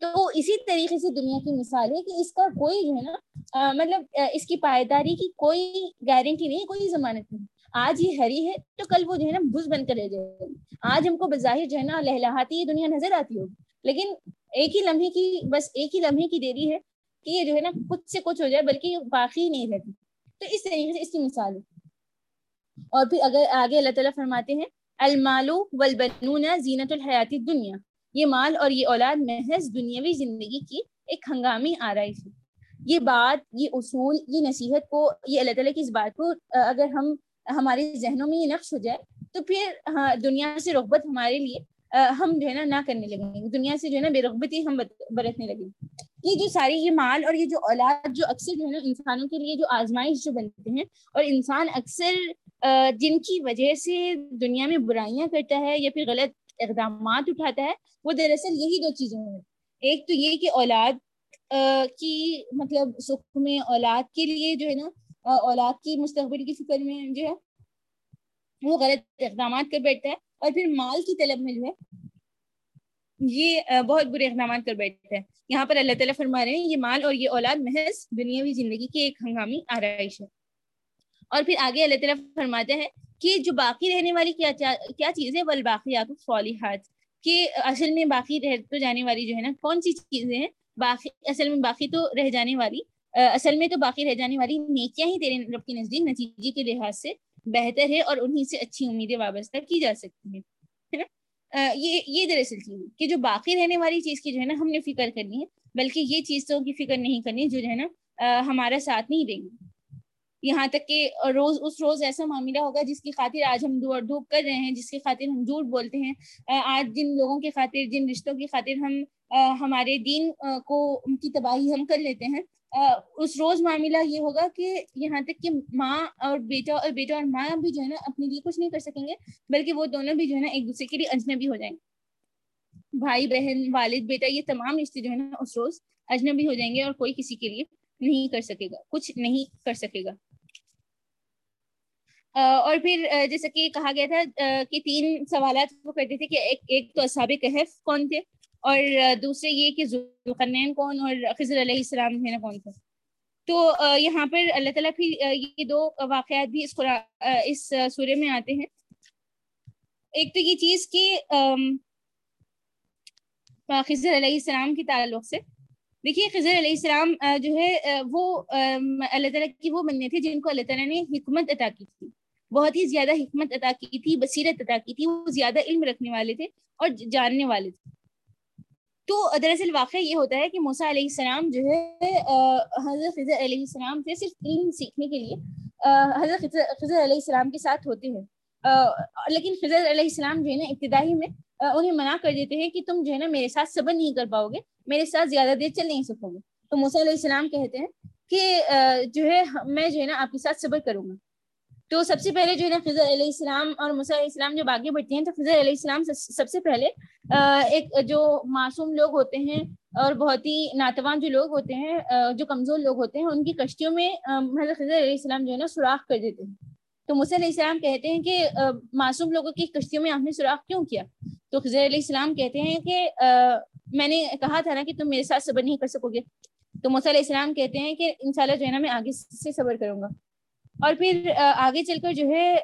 تو اسی طریقے سے دنیا کی مثال ہے کہ اس کا کوئی جو ہے نا مطلب اس کی پائیداری کی کوئی گارنٹی نہیں، کوئی ضمانت نہیں۔ آج یہ ہری ہے تو کل وہ جو ہے نا بھز بن کر رہ جائے گی۔ آج ہم کو بظاہر جو ہے نا لہلاتی یہ دنیا نظر آتی ہوگی۔ لیکن ایک ہی لمحے کی، بس ایک ہی لمحے کی دیری ہے کہ یہ جو ہے نا کچھ سے کچھ ہو جائے، بلکہ باقی نہیں رہتی۔ تو اس طریقے سے اس کی مثال ہے۔ اور پھر اگر آگے اللہ تعالیٰ فرماتے ہیں المالو والبنون زینت الحیاتی دنیا یہ مال اور یہ اولاد محض دنیاوی زندگی کی ایک ہنگامی آرائش ہے۔ یہ بات، یہ اصول، یہ نصیحت کو، یہ اللہ تعالیٰ کی اس بات کو اگر ہم ہمارے ذہنوں میں یہ نقش ہو جائے تو پھر ہاں، دنیا سے رغبت ہمارے لیے ہم جو ہے نا، نہ کرنے لگیں گے۔ دنیا سے جو ہے نا، بے رغبتی ہم برتنے لگیں گے۔ یہ جو ساری یہ مال اور یہ جو اولاد جو اکثر جو ہے نا، انسانوں کے لیے جو آزمائش جو بنتے ہیں، اور انسان اکثر جن کی وجہ سے دنیا میں برائیاں کرتا ہے یا پھر غلط اقدامات اٹھاتا ہے، وہ دراصل یہی دو چیزیں ہیں۔ ایک تو یہ کہ اولاد کی مطلب سکھ میں اولاد کے لیے جو ہے نا اولاد کی مستقبل کی فکر میں جو ہے، وہ غلط اقدامات کر بیٹھتا ہے اور پھر مال کی طلب میں جو ہے، یہ بہت برے اقدامات کر بیٹھتا ہے۔ یہاں پر اللہ تعالیٰ فرما رہے ہیں، یہ مال اور یہ اولاد محض دنیاوی زندگی کی ایک ہنگامی آرائش ہے۔ اور پھر آگے اللہ تعالیٰ فرماتے ہیں کہ جو باقی رہنے والی کیا کیا چیز ہے؟ والباقیات الصالحات۔ کہ اصل میں باقی رہ تو جانے والی جو ہے نا، کون سی چیزیں ہیں؟ باقی اصل میں باقی تو رہ جانے والی اصل میں تو باقی رہ جانے والی نیکیاں ہی تیرے رب کے نزدیک، نتیجے کے لحاظ سے بہتر ہے اور انہیں سے اچھی امیدیں وابستہ کی جا سکتی ہیں یہ یہ دراصل چیز ہے کہ جو باقی رہنے والی چیز کی جو ہے نا ہم نے فکر کرنی ہے، بلکہ یہ چیز تو کی فکر نہیں کرنی جو جو ہے نا ہمارا ساتھ نہیں دیں گی یہاں تک کہ روز، اس روز ایسا معاملہ ہوگا جس کی خاطر آج ہم دوڑ دھوپ کر رہے ہیں، جس کی خاطر ہم جھوٹ بولتے ہیں۔ آج جن لوگوں کی خاطر، جن رشتوں کی خاطر ہم ہمارے دین کو، ان کی تباہی ہم کر لیتے ہیں۔ اس روز معاملہ یہ ہوگا کہ یہاں تک کہ ماں اور بیٹا اور بیٹا اور ماں بھی جو ہے نا اپنے لیے کچھ نہیں کر سکیں گے، بلکہ وہ دونوں بھی جو ہے نا ایک دوسرے کے لیے اجنبی ہو جائیں۔ گے بھائی، بہن، والد، بیٹا، یہ تمام رشتے جو ہے نا اس روز اجنبی ہو جائیں گے اور کوئی کسی کے لیے نہیں کر سکے گا، کچھ نہیں کر سکے گا۔ اور پھر جیسا کہ کہا گیا تھا کہ تین سوالات وہ کرتے تھے کہ ایک ایک تو اصحاب کہف کون تھے؟ اور دوسرے یہ کہ ذوالقرنین کون اور خضر علیہ السلام ہے نا کون تھے؟ تو یہاں پر اللہ تعالیٰ پھر یہ دو واقعات بھی اس قرآن اس سورے میں آتے ہیں۔ ایک تو یہ چیز کہ خضر علیہ السلام کے تعلق سے۔ دیکھیے، خضر علیہ السلام جو ہے وہ اللہ تعالیٰ کی وہ بننے تھے جن کو اللہ تعالیٰ نے حکمت عطا کی تھی۔ بہت ہی زیادہ حکمت عطا کی تھی، بصیرت عطا کی تھی، وہ زیادہ علم رکھنے والے تھے اور جاننے والے تھے۔ تو دراصل واقعہ یہ ہوتا ہے کہ موسیٰ علیہ السلام جو ہے حضرت خضر علیہ السلام سے صرف علم سیکھنے کے لیے حضرت خضر علیہ السلام کے ساتھ ہوتے ہیں۔ لیکن خضر علیہ السلام جو ہے نا، ابتدائی میں انہیں منع کر دیتے ہیں کہ تم جو ہے نا میرے ساتھ صبر نہیں کر پاؤ گے، میرے ساتھ زیادہ دیر چل نہیں سکو گے۔ تو موسیٰ علیہ السلام کہتے ہیں کہ جو ہے، میں جو ہے نا آپ کے ساتھ صبر کروں گا۔ تو سب سے پہلے جو ہے نا خضر علیہ السلام اور موسیٰ علیہ السلام جب آگے بڑھتے ہیں تو خضر علیہ السلام سب سے پہلے ایک جو معصوم لوگ ہوتے ہیں اور بہت ہی ناتوان جو لوگ ہوتے ہیں جو کمزور لوگ ہوتے ہیں، ان کی کشتیوں میں حضرت خضر علیہ السلام جو ہے نا سوراخ کر دیتے ہیں۔ تو موسیٰ علیہ السلام کہتے ہیں کہ معصوم لوگوں کی کشتیوں میں آپ نے سوراخ کیوں کیا؟ تو خضر علیہ السلام کہتے ہیں کہ میں نے کہا تھا نا کہ تم میرے ساتھ صبر نہیں کر سکو گے۔ تو موسیٰ علیہ السلام کہتے ہیں کہ انشاءاللہ جو ہے نا میں آگے سے صبر کروں گا۔ اور پھر آگے چل کر جو ہے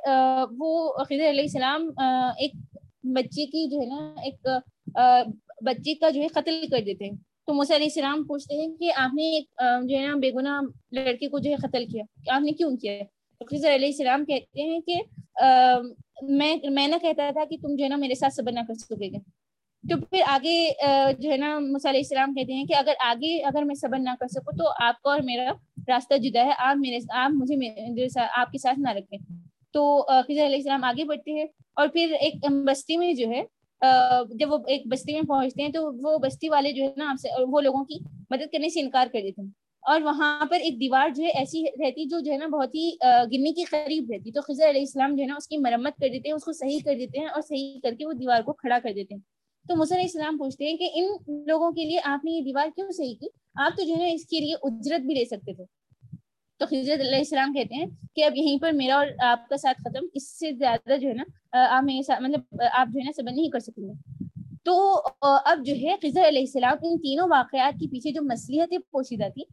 وہ خضر علیہ السلام ایک بچے کی جو ہے نا، ایک بچے کا جو ہے قتل کر دیتے ہیں۔ تو موسیٰ علیہ السلام پوچھتے ہیں کہ آپ نے ایک جو ہے نا بے گناہ لڑکے کو جو ہے قتل کیا آپ نے کیوں کیا؟ تو خضر علیہ السلام کہتے ہیں کہ میں میں نہ کہتا تھا کہ تم جو ہے نا میرے ساتھ صبر نہ کر سکے گے۔ تو پھر آگے جو ہے نا علیہ السلام کہتے ہیں کہ اگر آگے، اگر میں صبر نہ کر سکوں تو آپ کا اور میرا راستہ جدا ہے، آپ میرے آپ مجھے آپ کے ساتھ نہ رکھیں۔ تو خضر علیہ السلام آگے بڑھتے ہیں اور پھر ایک بستی میں جو ہے جب وہ ایک بستی میں پہنچتے ہیں تو وہ بستی والے جو ہے نا، آپ سے وہ لوگوں کی مدد کرنے سے انکار کر دیتے ہیں۔ اور وہاں پر ایک دیوار جو ہے ایسی رہتی جو جو ہے نا بہت ہی گرنے کے قریب رہتی۔ تو خضر علیہ السلام جو ہے نا، اس کی مرمت کر دیتے ہیں، اس کو صحیح کر دیتے ہیں اور صحیح کر کے وہ دیوار کو کھڑا کر دیتے ہیں۔ تو علیہ السلام پوچھتے ہیں کہ ان لوگوں کے لیے آپ نے یہ دیوار کیوں صحیح کی؟ آپ تو جو ہے نا اس کے لیے اجرت بھی لے سکتے تھے۔ تو خضرت علیہ السلام کہتے ہیں کہ اب یہیں پر میرا اور آپ کا ساتھ ختم، اس سے زیادہ جو ہے نا آپ میرے ساتھ مطلب آپ جو ہے نا صبر نہیں کر سکیں گے۔ تو اب جو ہے خضر علیہ السلام ان تینوں واقعات کے پیچھے جو مصلیحتیں پوشیدہ تھی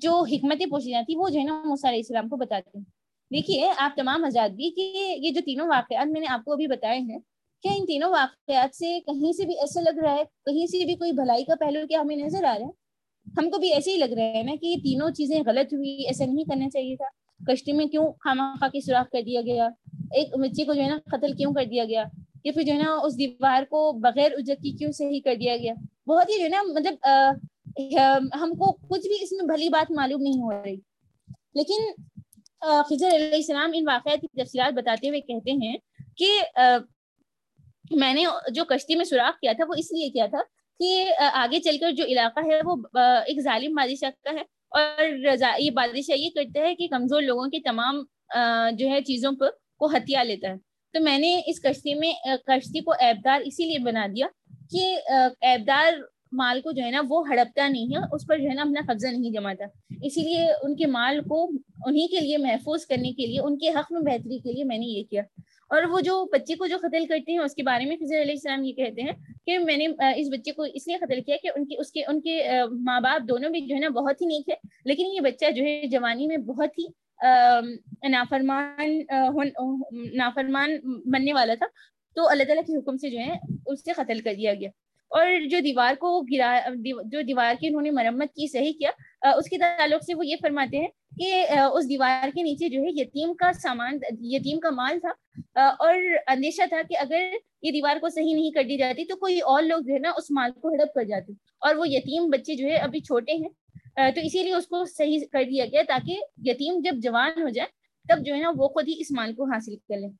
جو حکمتیں پوشیدہ تھی وہ جو ہے نا موسیٰ علیہ السلام کو بتاتے ہیں۔ دیکھیے، آپ تمام آزاد بھی کہ یہ جو تینوں واقعات میں نے آپ کو ابھی بتائے ہیں، کیا ان تینوں واقعات سے کہیں سے بھی ایسا لگ رہا ہے؟ کہیں سے بھی کوئی بھلائی کا پہلو کیا ہمیں نظر آ رہا ہے؟ ہم کو بھی ایسے ہی لگ رہا ہے نا کہ یہ تینوں چیزیں غلط ہوئی، ایسا نہیں کرنا چاہیے تھا۔ کشتی میں کیوں خامہ خواہ کی سوراخ کر دیا گیا؟ ایک بچے کو جو ہے نا قتل کیوں کر دیا گیا؟ یا پھر جو ہے نا اس دیوار کو بغیر اجت کی کیوں صحیح کر دیا گیا؟ بہت ہی جو ہے نا مطلب ہم کو کچھ بھی اس میں بھلی بات معلوم نہیں ہو رہی۔ لیکن خضر علیہ السلام ان واقعات کی تفصیلات بتاتے ہوئے کہتے ہیں کہ میں نے جو کشتی میں سوراخ کیا تھا وہ اس لیے کیا تھا کہ آگے چل کر جو علاقہ ہے وہ ایک ظالم بادشاہ کا ہے اور یہ بادشاہ یہ کرتا ہے کہ کمزور لوگوں کی تمام جو ہے چیزوں پر، کو ہتھیا لیتا ہے۔ تو میں نے اس کشتی میں کشتی کو ایبدار اسی لیے بنا دیا کہ ایبدار مال کو جو ہے نا وہ ہڑپتا نہیں ہے، اس پر جو ہے نا اپنا قبضہ نہیں جماتا۔ اسی لیے ان کے مال کو انہیں کے لیے محفوظ کرنے کے لیے، ان کے حق میں بہتری کے لیے میں نے یہ کیا۔ اور وہ جو بچے کو جو قتل کرتے ہیں اس کے بارے میں خضر علیہ السلام یہ کہتے ہیں کہ میں نے اس بچے کو اس لیے قتل کیا کہ ان کی، اس کے، ان کے ماں باپ دونوں بھی جو ہے نا بہت ہی نیک ہے لیکن یہ بچہ جو ہے جوانی میں بہت ہی نافرمان نافرمان بننے والا تھا، تو اللہ تعالیٰ کے حکم سے جو ہے اس سے قتل کر دیا گیا۔ اور جو دیوار کو گرا، جو دیوار کی انہوں نے مرمت کی، صحیح کیا۔ اس کے تعلق سے وہ یہ فرماتے ہیں کہ اس دیوار کے نیچے جو ہے یتیم کا سامان، یتیم کا مال تھا۔ اور اندیشہ تھا کہ اگر یہ دیوار کو صحیح نہیں کر دی جاتی تو کوئی اور لوگ جو ہے نا اس مال کو ہڑپ کر جاتے۔ اور وہ یتیم بچے جو ہے ابھی چھوٹے ہیں۔ تو اسی لیے اس کو صحیح کر دیا گیا تاکہ یتیم جب جوان ہو جائے تب جو ہے نا وہ خود ہی اس مال کو حاصل کر لیں۔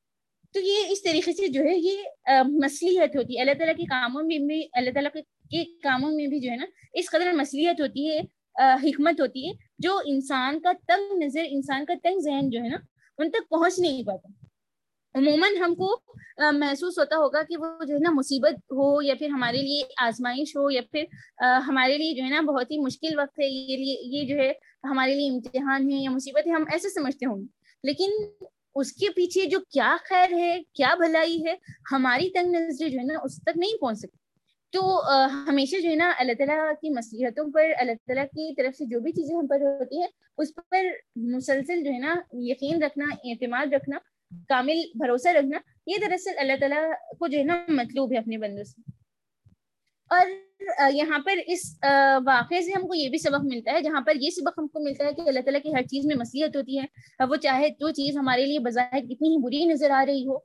تو یہ اس طریقے سے جو ہے یہ مصلیحت ہوتی ہے۔ اللہ تعالیٰ کے کاموں میں بھی، اللہ تعالیٰ کے کاموں میں بھی جو ہے نا، اس قدر مصلیحت ہوتی ہے حکمت ہوتی ہے، جو انسان کا تنگ نظر، انسان کا تنگ ذہن جو ہے نا، ان تک پہنچ نہیں پاتا۔ عموماً ہم کو محسوس ہوتا ہوگا کہ وہ جو ہے نا، مصیبت ہو یا پھر ہمارے لیے آزمائش ہو یا پھر ہمارے لیے جو ہے نا، بہت ہی مشکل وقت ہے، یہ لیے، یہ جو ہے ہمارے لیے امتحان ہے یا مصیبت ہے، ہم ایسے سمجھتے ہوں گے۔ لیکن اس کے پیچھے جو کیا خیر ہے، کیا بھلائی ہے، ہماری تنگ نظر جو ہے نا، اس تک نہیں پہنچ سکتی۔ تو ہمیشہ جو ہے نا، اللہ تعالیٰ کی مصلیحتوں پر، اللہ تعالیٰ کی طرف سے جو بھی چیزیں ہم پر ہوتی ہیں، اس پر مسلسل جو ہے نا یقین رکھنا، اعتماد رکھنا، کامل بھروسہ رکھنا، یہ دراصل اللہ تعالیٰ کو جو ہے نا مطلوب ہے اپنے بندوں سے۔ اور یہاں پر اس واقعے سے ہم کو یہ بھی سبق ملتا ہے، جہاں پر یہ سبق ہم کو ملتا ہے کہ اللہ تعالیٰ کی ہر چیز میں مصلیحت ہوتی ہے وہ چاہے جو چیز ہمارے لیے بظاہر کتنی ہی بری نظر آ رہی ہو۔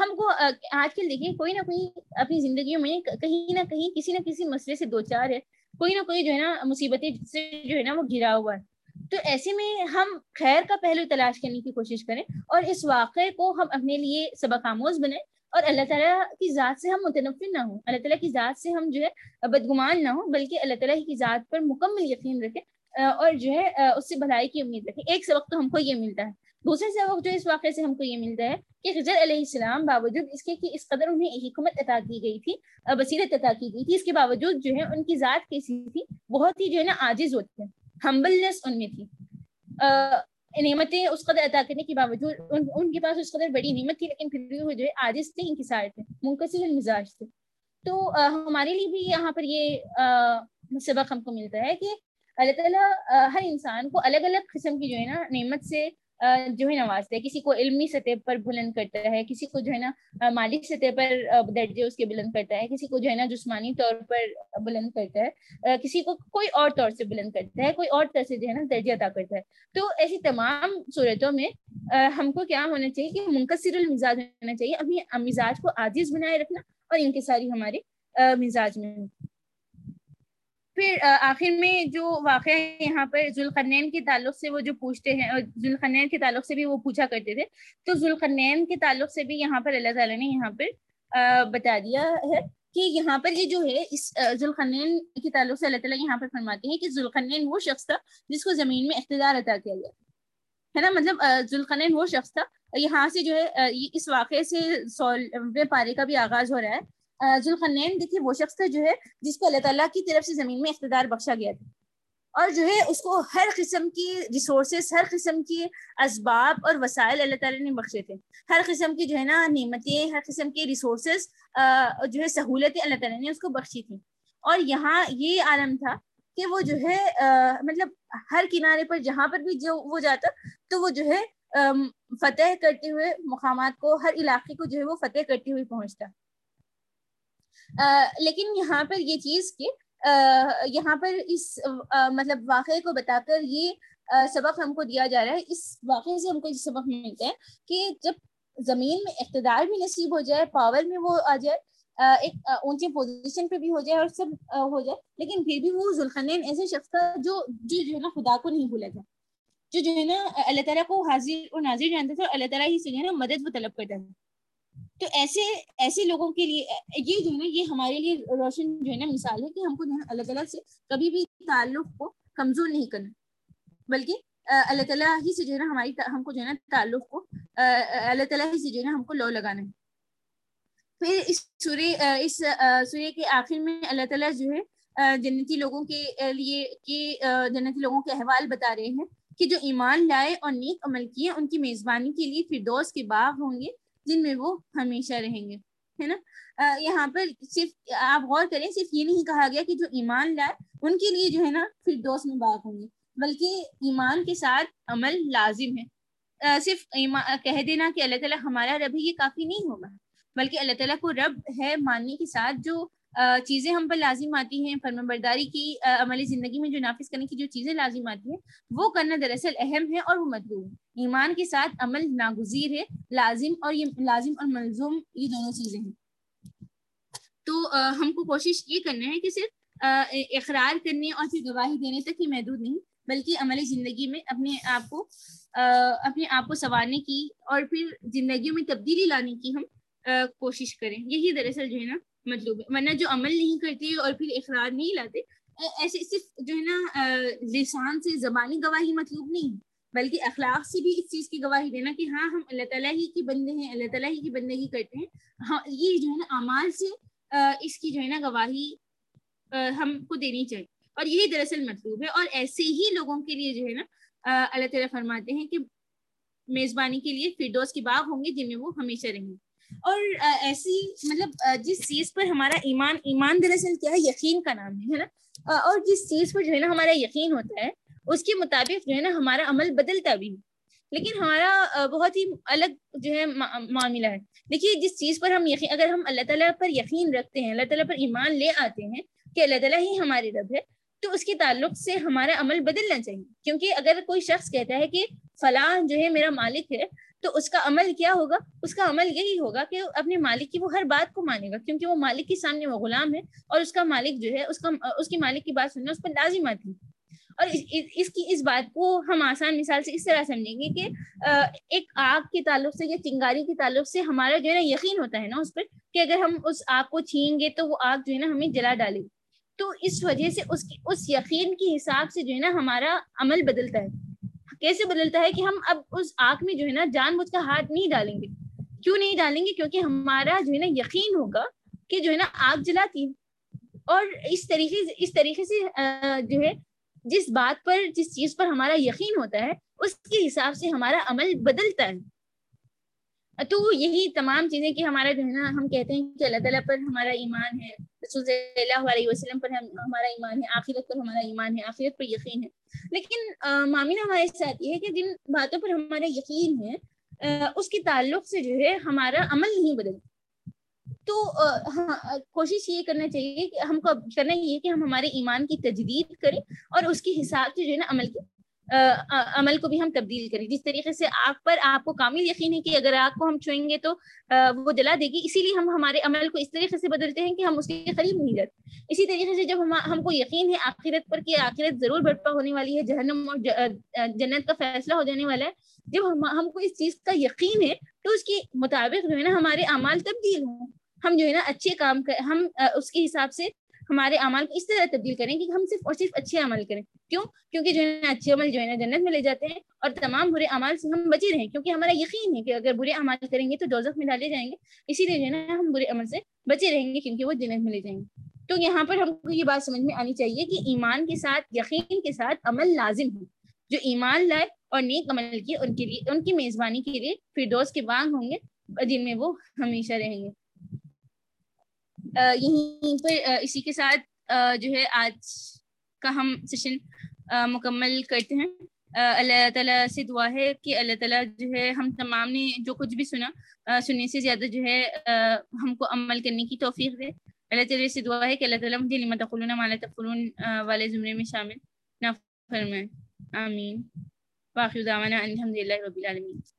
ہم کو آج کل دیکھیں کوئی نہ کوئی اپنی زندگیوں میں کہیں نہ کہیں کسی نہ کسی مسئلے سے دو چار ہے، کوئی نہ کوئی جو ہے نا مصیبتیں سے جو ہے نا وہ گھرا ہوا ہے۔ تو ایسے میں ہم خیر کا پہلو تلاش کرنے کی کوشش کریں، اور اس واقعے کو ہم اپنے لیے سبق آموز بنائیں۔ اور اللہ تعالیٰ کی ذات سے ہم متنفر نہ ہوں۔ اللہ تعالیٰ کی ذات سے ہم جو ہے بدگمان نہ ہوں، بلکہ اللہ تعالیٰ کی ذات پر مکمل یقین رکھیں اور جو ہے اس سے بھلائی کی امید رکھیں۔ ایک سبق تو ہم کو یہ ملتا ہے۔ دوسرے سبق جو اس واقعے سے ہم کو یہ ملتا ہے کہ خضر علیہ السلام باوجود اس کے کہ اس قدر انہیں حکمت عطا کی گئی تھی بصیرت عطا کی گئی تھی، اس کے باوجود جو ہے ان کی ذات کیسی تھی، بہت ہی جو ہے نا عاجز ہوتے ہیں۔ ہمبلنس ان میں تھی۔ نعمتیں اس قدر عطا کرنے کے باوجود ان, ان کے پاس اس قدر بڑی نعمت تھی لیکن پھر بھی وہ جو ہے عاجز تھے انکسار تھے منقصر المزاج تھے۔ تو ہمارے لیے بھی یہاں پر یہ سبق ہم کو ملتا ہے کہ اللہ تعالیٰ ہر انسان کو الگ الگ قسم کی جو ہے نا نعمت سے جو ہے نوازتا ہے کسی کو علمی سطح پر بلند کرتا ہے، کسی کو جو ہے نا مالی سطح پر درجے اس کے بلند کرتا ہے، کسی کو جو ہے نا جسمانی طور پر بلند کرتا ہے کسی کو کوئی اور طور سے بلند کرتا ہے، کوئی اور طرح سے جو ہے نا درجہ ادا کرتا ہے۔ تو ایسی تمام صورتوں میں ہم کو کیا ہونا چاہیے کہ منقصر المزاج ہونا چاہیے۔ ابھی مزاج کو عاجز بنائے رکھنا اور ان کے ساری ہمارے مزاج میں پھر آخر میں جو واقعہ یہاں پر ذوالقرنین کے تعلق سے وہ جو پوچھتے ہیں ذوالقرنین کے تعلق سے بھی وہ پوچھا کرتے تھے، تو ذوالقرنین کے تعلق سے بھی یہاں پر اللہ تعالیٰ نے یہاں پر بتا دیا ہے کہ یہاں پر یہ جو ہے، اس ذوالقرنین کے تعلق سے اللہ تعالیٰ یہاں پر فرماتے ہیں کہ ذوالقرنین وہ شخص تھا جس کو زمین میں اقتدار عطا کیا گیا۔ ہے نا؟ مطلب ذوالقرنین وہ شخص تھا، یہاں سے جو ہے اس واقعے سے سولہویں پارے کا بھی آغاز ہو رہا ہے۔ ذوالخنین دیکھیے، وہ شخص تھا جو ہے، جس کو اللہ تعالیٰ کی طرف سے زمین میں اقتدار بخشا گیا تھا۔ اور جو ہے، اس کو ہر قسم کی ریسورسز ہر قسم کی اسباب اور وسائل اللہ تعالیٰ نے بخشے تھے۔ ہر قسم کی جو ہے نا نعمتیں، ہر قسم کی ریسورسز جو ہے سہولتیں اللہ تعالیٰ نے اس کو بخشی تھیں۔ اور یہاں یہ عالم تھا کہ وہ جو ہے مطلب ہر کنارے پر، جہاں پر بھی جو وہ جاتا، تو وہ جو ہے فتح کرتے ہوئے مقامات کو، ہر علاقے کو جو ہے وہ فتح کرتے ہوئے پہنچتا۔ لیکن یہاں پر یہ چیز کہ یہاں پر اس مطلب واقعے کو بتا کر یہ سبق ہم کو دیا جا رہا ہے۔ اس واقعے سے ہم کو یہ سبق ملتا ہے کہ جب زمین میں اقتدار بھی نصیب ہو جائے پاور میں وہ آ جائے ایک اونچے پوزیشن پہ بھی ہو جائے اور سب ہو جائے، لیکن پھر بھی وہ ذوالخنین ایسے شخص تھا جو جو جو ہے نا خدا کو نہیں بھولا تھا۔ جو جو ہے نا اللہ تعالیٰ کو حاضر اور ناظر جانتا تھا اور اللہ تعالیٰ ہی سے جو ہے نا مدد وہ طلب کرتا تھا۔ تو ایسے ایسے لوگوں کے لیے، یہ جو ہے نا یہ ہمارے لیے روشن جو ہے نا مثال ہے کہ ہم کو جو ہے اللہ تعالیٰ سے کبھی بھی تعلق کو کمزور نہیں کرنا۔ بلکہ اللہ تعالیٰ ہی سے جو ہے نا ہماری ہم کو جو ہے نا تعلق کو اللہ تعالیٰ ہی سے جو ہے نا ہم کو لو لگانا ہے۔ پھر اس سورے اس سورے کے آخر میں اللہ تعالیٰ جو ہے جنتی لوگوں کے لیے کہ جنتی لوگوں کے احوال بتا رہے ہیں کہ جو ایمان لائے اور نیک عمل کیے، ان کی میزبانی کے لیے فردوس کے باغ ہوں گے۔ جن میں وہ ہمیشہ رہیں گے، ہے نا؟ یہاں پر صرف آپ غور کریں، صرف یہ نہیں کہا گیا کہ جو ایمان لائے، ان کے لیے جو ہے نا پھر دوست میں ہوں گے، بلکہ ایمان کے ساتھ عمل لازم ہے۔ صرف کہہ دینا کہ اللہ تعالیٰ ہمارا رب ہے، یہ کافی نہیں ہوگا، بلکہ اللہ تعالیٰ کو رب ہے ماننے کے ساتھ جو چیزیں ہم پر لازم آتی ہیں فرم برداری کی عملی زندگی میں جو نافذ کرنے کی جو چیزیں لازم آتی ہیں، وہ کرنا دراصل اہم ہے اور وہ مطلوب ہے ایمان کے ساتھ عمل ناگزیر ہے، لازم اور یہ، لازم اور ملزوم یہ دونوں چیزیں ہیں۔ تو ہم کو کوشش یہ کرنا ہے کہ صرف اقرار کرنے اور پھر گواہی دینے تک ہی محدود نہیں، بلکہ عملی زندگی میں اپنے آپ کو اپنے آپ کو سنوارنے کی اور پھر زندگیوں میں تبدیلی لانے کی ہم کوشش کریں۔ یہی دراصل جو ہے نا مطلوب ہے۔ ورنہ جو عمل نہیں کرتے اور پھر اقرار نہیں لاتے ایسے صرف جو ہے نا لسان سے زبانی گواہی مطلوب نہیں، بلکہ اخلاق سے بھی اس چیز کی گواہی دینا کہ ہاں ہم اللہ تعالیٰ ہی کی بندے ہیں، اللہ تعالیٰ ہی کی بندگی کرتے ہیں۔ ہاں یہ جو ہے نا اعمال سے اس کی جو ہے نا گواہی ہم کو دینی چاہیے۔ اور یہی دراصل مطلوب ہے۔ اور ایسے ہی لوگوں کے لیے جو ہے نا اللہ تعالیٰ فرماتے ہیں کہ میزبانی کے لیے فردوس کے باغ ہوں گے جن میں وہ ہمیشہ رہیں گے۔ اور ایسی مطلب جس چیز پر ہمارا ایمان ایمان دراصل کیا ہے، یقین کا نام ہے نا؟ اور جس چیز پر جو ہے نا ہمارا یقین ہوتا ہے، اس کے مطابق جو ہے نا ہمارا عمل بدلتا بھی ہے۔ لیکن ہمارا بہت ہی الگ جو ہے معاملہ ہے۔ دیکھیے، جس چیز پر ہم یقین، اگر ہم اللہ تعالیٰ پر یقین رکھتے ہیں، اللہ تعالیٰ پر ایمان لے آتے ہیں کہ اللہ تعالیٰ ہی ہمارے رب ہے، تو اس کے تعلق سے ہمارا عمل بدلنا چاہیے۔ کیونکہ اگر کوئی شخص کہتا ہے کہ فلاں جو ہے میرا مالک ہے تو اس کا عمل کیا ہوگا؟ اس کا عمل یہی ہوگا کہ اپنے مالک کی وہ ہر بات کو مانے گا، کیونکہ وہ مالک کے سامنے وہ غلام ہے اور اس کا مالک جو ہے، اس کا، اس کی مالک کی بات سننا اس پر لازم آتی اور اس کی، اس بات کو ہم آسان مثال سے اس طرح سمجھیں گے کہ ایک آگ کے تعلق سے یا چنگاری کے تعلق سے ہمارا جو ہے نا یقین ہوتا ہے نا اس پر کہ اگر ہم اس آگ کو چھین گے تو وہ آگ جو ہے نا ہمیں جلا ڈالے گی۔ تو اس وجہ سے اس کی، اس یقین کے حساب سے جو ہے نا ہمارا عمل بدلتا ہے۔ کیسے بدلتا ہے کہ ہم اب اس آگ میں جو ہے نا جان بوجھ کا ہاتھ نہیں ڈالیں گے؟ کیوں نہیں ڈالیں گے؟ کیونکہ ہمارا جو ہے نا یقین ہوگا کہ جو ہے نا آگ جلاتی اور اس طریقے سے اس طریقے سے جو ہے جس بات پر، جس چیز پر ہمارا یقین ہوتا ہے، اس کے حساب سے ہمارا عمل بدلتا ہے۔ تو یہی تمام چیزیں کہ ہمارا جو ہے نا، ہم کہتے ہیں کہ اللہ تعالیٰ پر ہمارا ایمان ہے۔ رسول صلی اللہ علیہ وسلم پر ہمارا ایمان ہے، آخرت پر ہمارا ایمان ہے، آخرت پر یقین ہے۔ لیکن مامین ہمارے ساتھ یہ ہے کہ جن باتوں پر ہمارا یقین ہے اس کے تعلق سے جو ہے ہمارا عمل نہیں بدلتا۔ تو ہاں کوشش یہ کرنا چاہیے کہ ہم کو کرنا یہ کہ ہم ہمارے ایمان کی تجدید کریں اور اس کے حساب سے جو ہے نا عمل کی عمل کو بھی ہم تبدیل کریں۔ جس طریقے سے آگ پر آپ کو کامل یقین ہے کہ اگر آگ کو ہم چھوئیں گے تو وہ جلا دے گی۔ اسی لیے ہم ہمارے عمل کو اس طریقے سے بدلتے ہیں کہ ہم اس کے قریب نہیں جاتے اسی طریقے سے جب ہم ہم کو یقین ہے آخرت پر کہ آخرت ضرور برپا ہونے والی ہے، جہنم اور جنت کا فیصلہ ہو جانے والا ہے، جب ہم ہم کو اس چیز کا یقین ہے تو اس کے مطابق جو ہے نا ہمارے اعمال تبدیل ہوں۔ ہم جو ہے نا اچھے کام کر، ہم اس کے حساب سے ہمارے اعمال کو اس طرح تبدیل کریں کہ ہم صرف اور صرف اچھے عمل کریں۔ کیوں؟ کیونکہ جو ہے نا، اچھے عمل جو ہے نا، جنت میں لے جاتے ہیں اور تمام برے عمال سے ہم بچے رہیں۔ کیونکہ ہمارا یقین ہے کہ اگر برے عمال کریں گے تو دوزخ میں ڈالے جائیں گے۔ اسی لیے جو ہے نا، ہم برے عمل سے بچے رہیں گے کیونکہ وہ جنت میں لے جائیں گے۔ تو یہاں پر ہم کو یہ بات سمجھ میں آنی چاہیے کہ ایمان کے ساتھ، یقین کے ساتھ عمل لازم ہو۔ جو ایمان لائے اور نیک عمل کی ان کے لیے، ان کی میزبانی کے لیے پھر کے بانگ ہوں گے جن میں وہ ہمیشہ رہیں گے۔ یہیں پر اسی کے ساتھ جو ہے، آج کا ہم سیشن مکمل کرتے ہیں۔ اللہ تعالیٰ سے دعا ہے کہ اللہ تعالیٰ جو ہے، ہم تمام نے جو کچھ بھی سنا سننے سے زیادہ جو ہے ہم کو عمل کرنے کی توفیق دے۔ اللہ تعالیٰ سے دعا ہے کہ اللہ تعالیٰ مجھے لمت قلون مالا تقلون والے زمرے میں شامل نہ فرمائے۔ آمین۔ باقی دعوانا الحمد للہ رب العالمین۔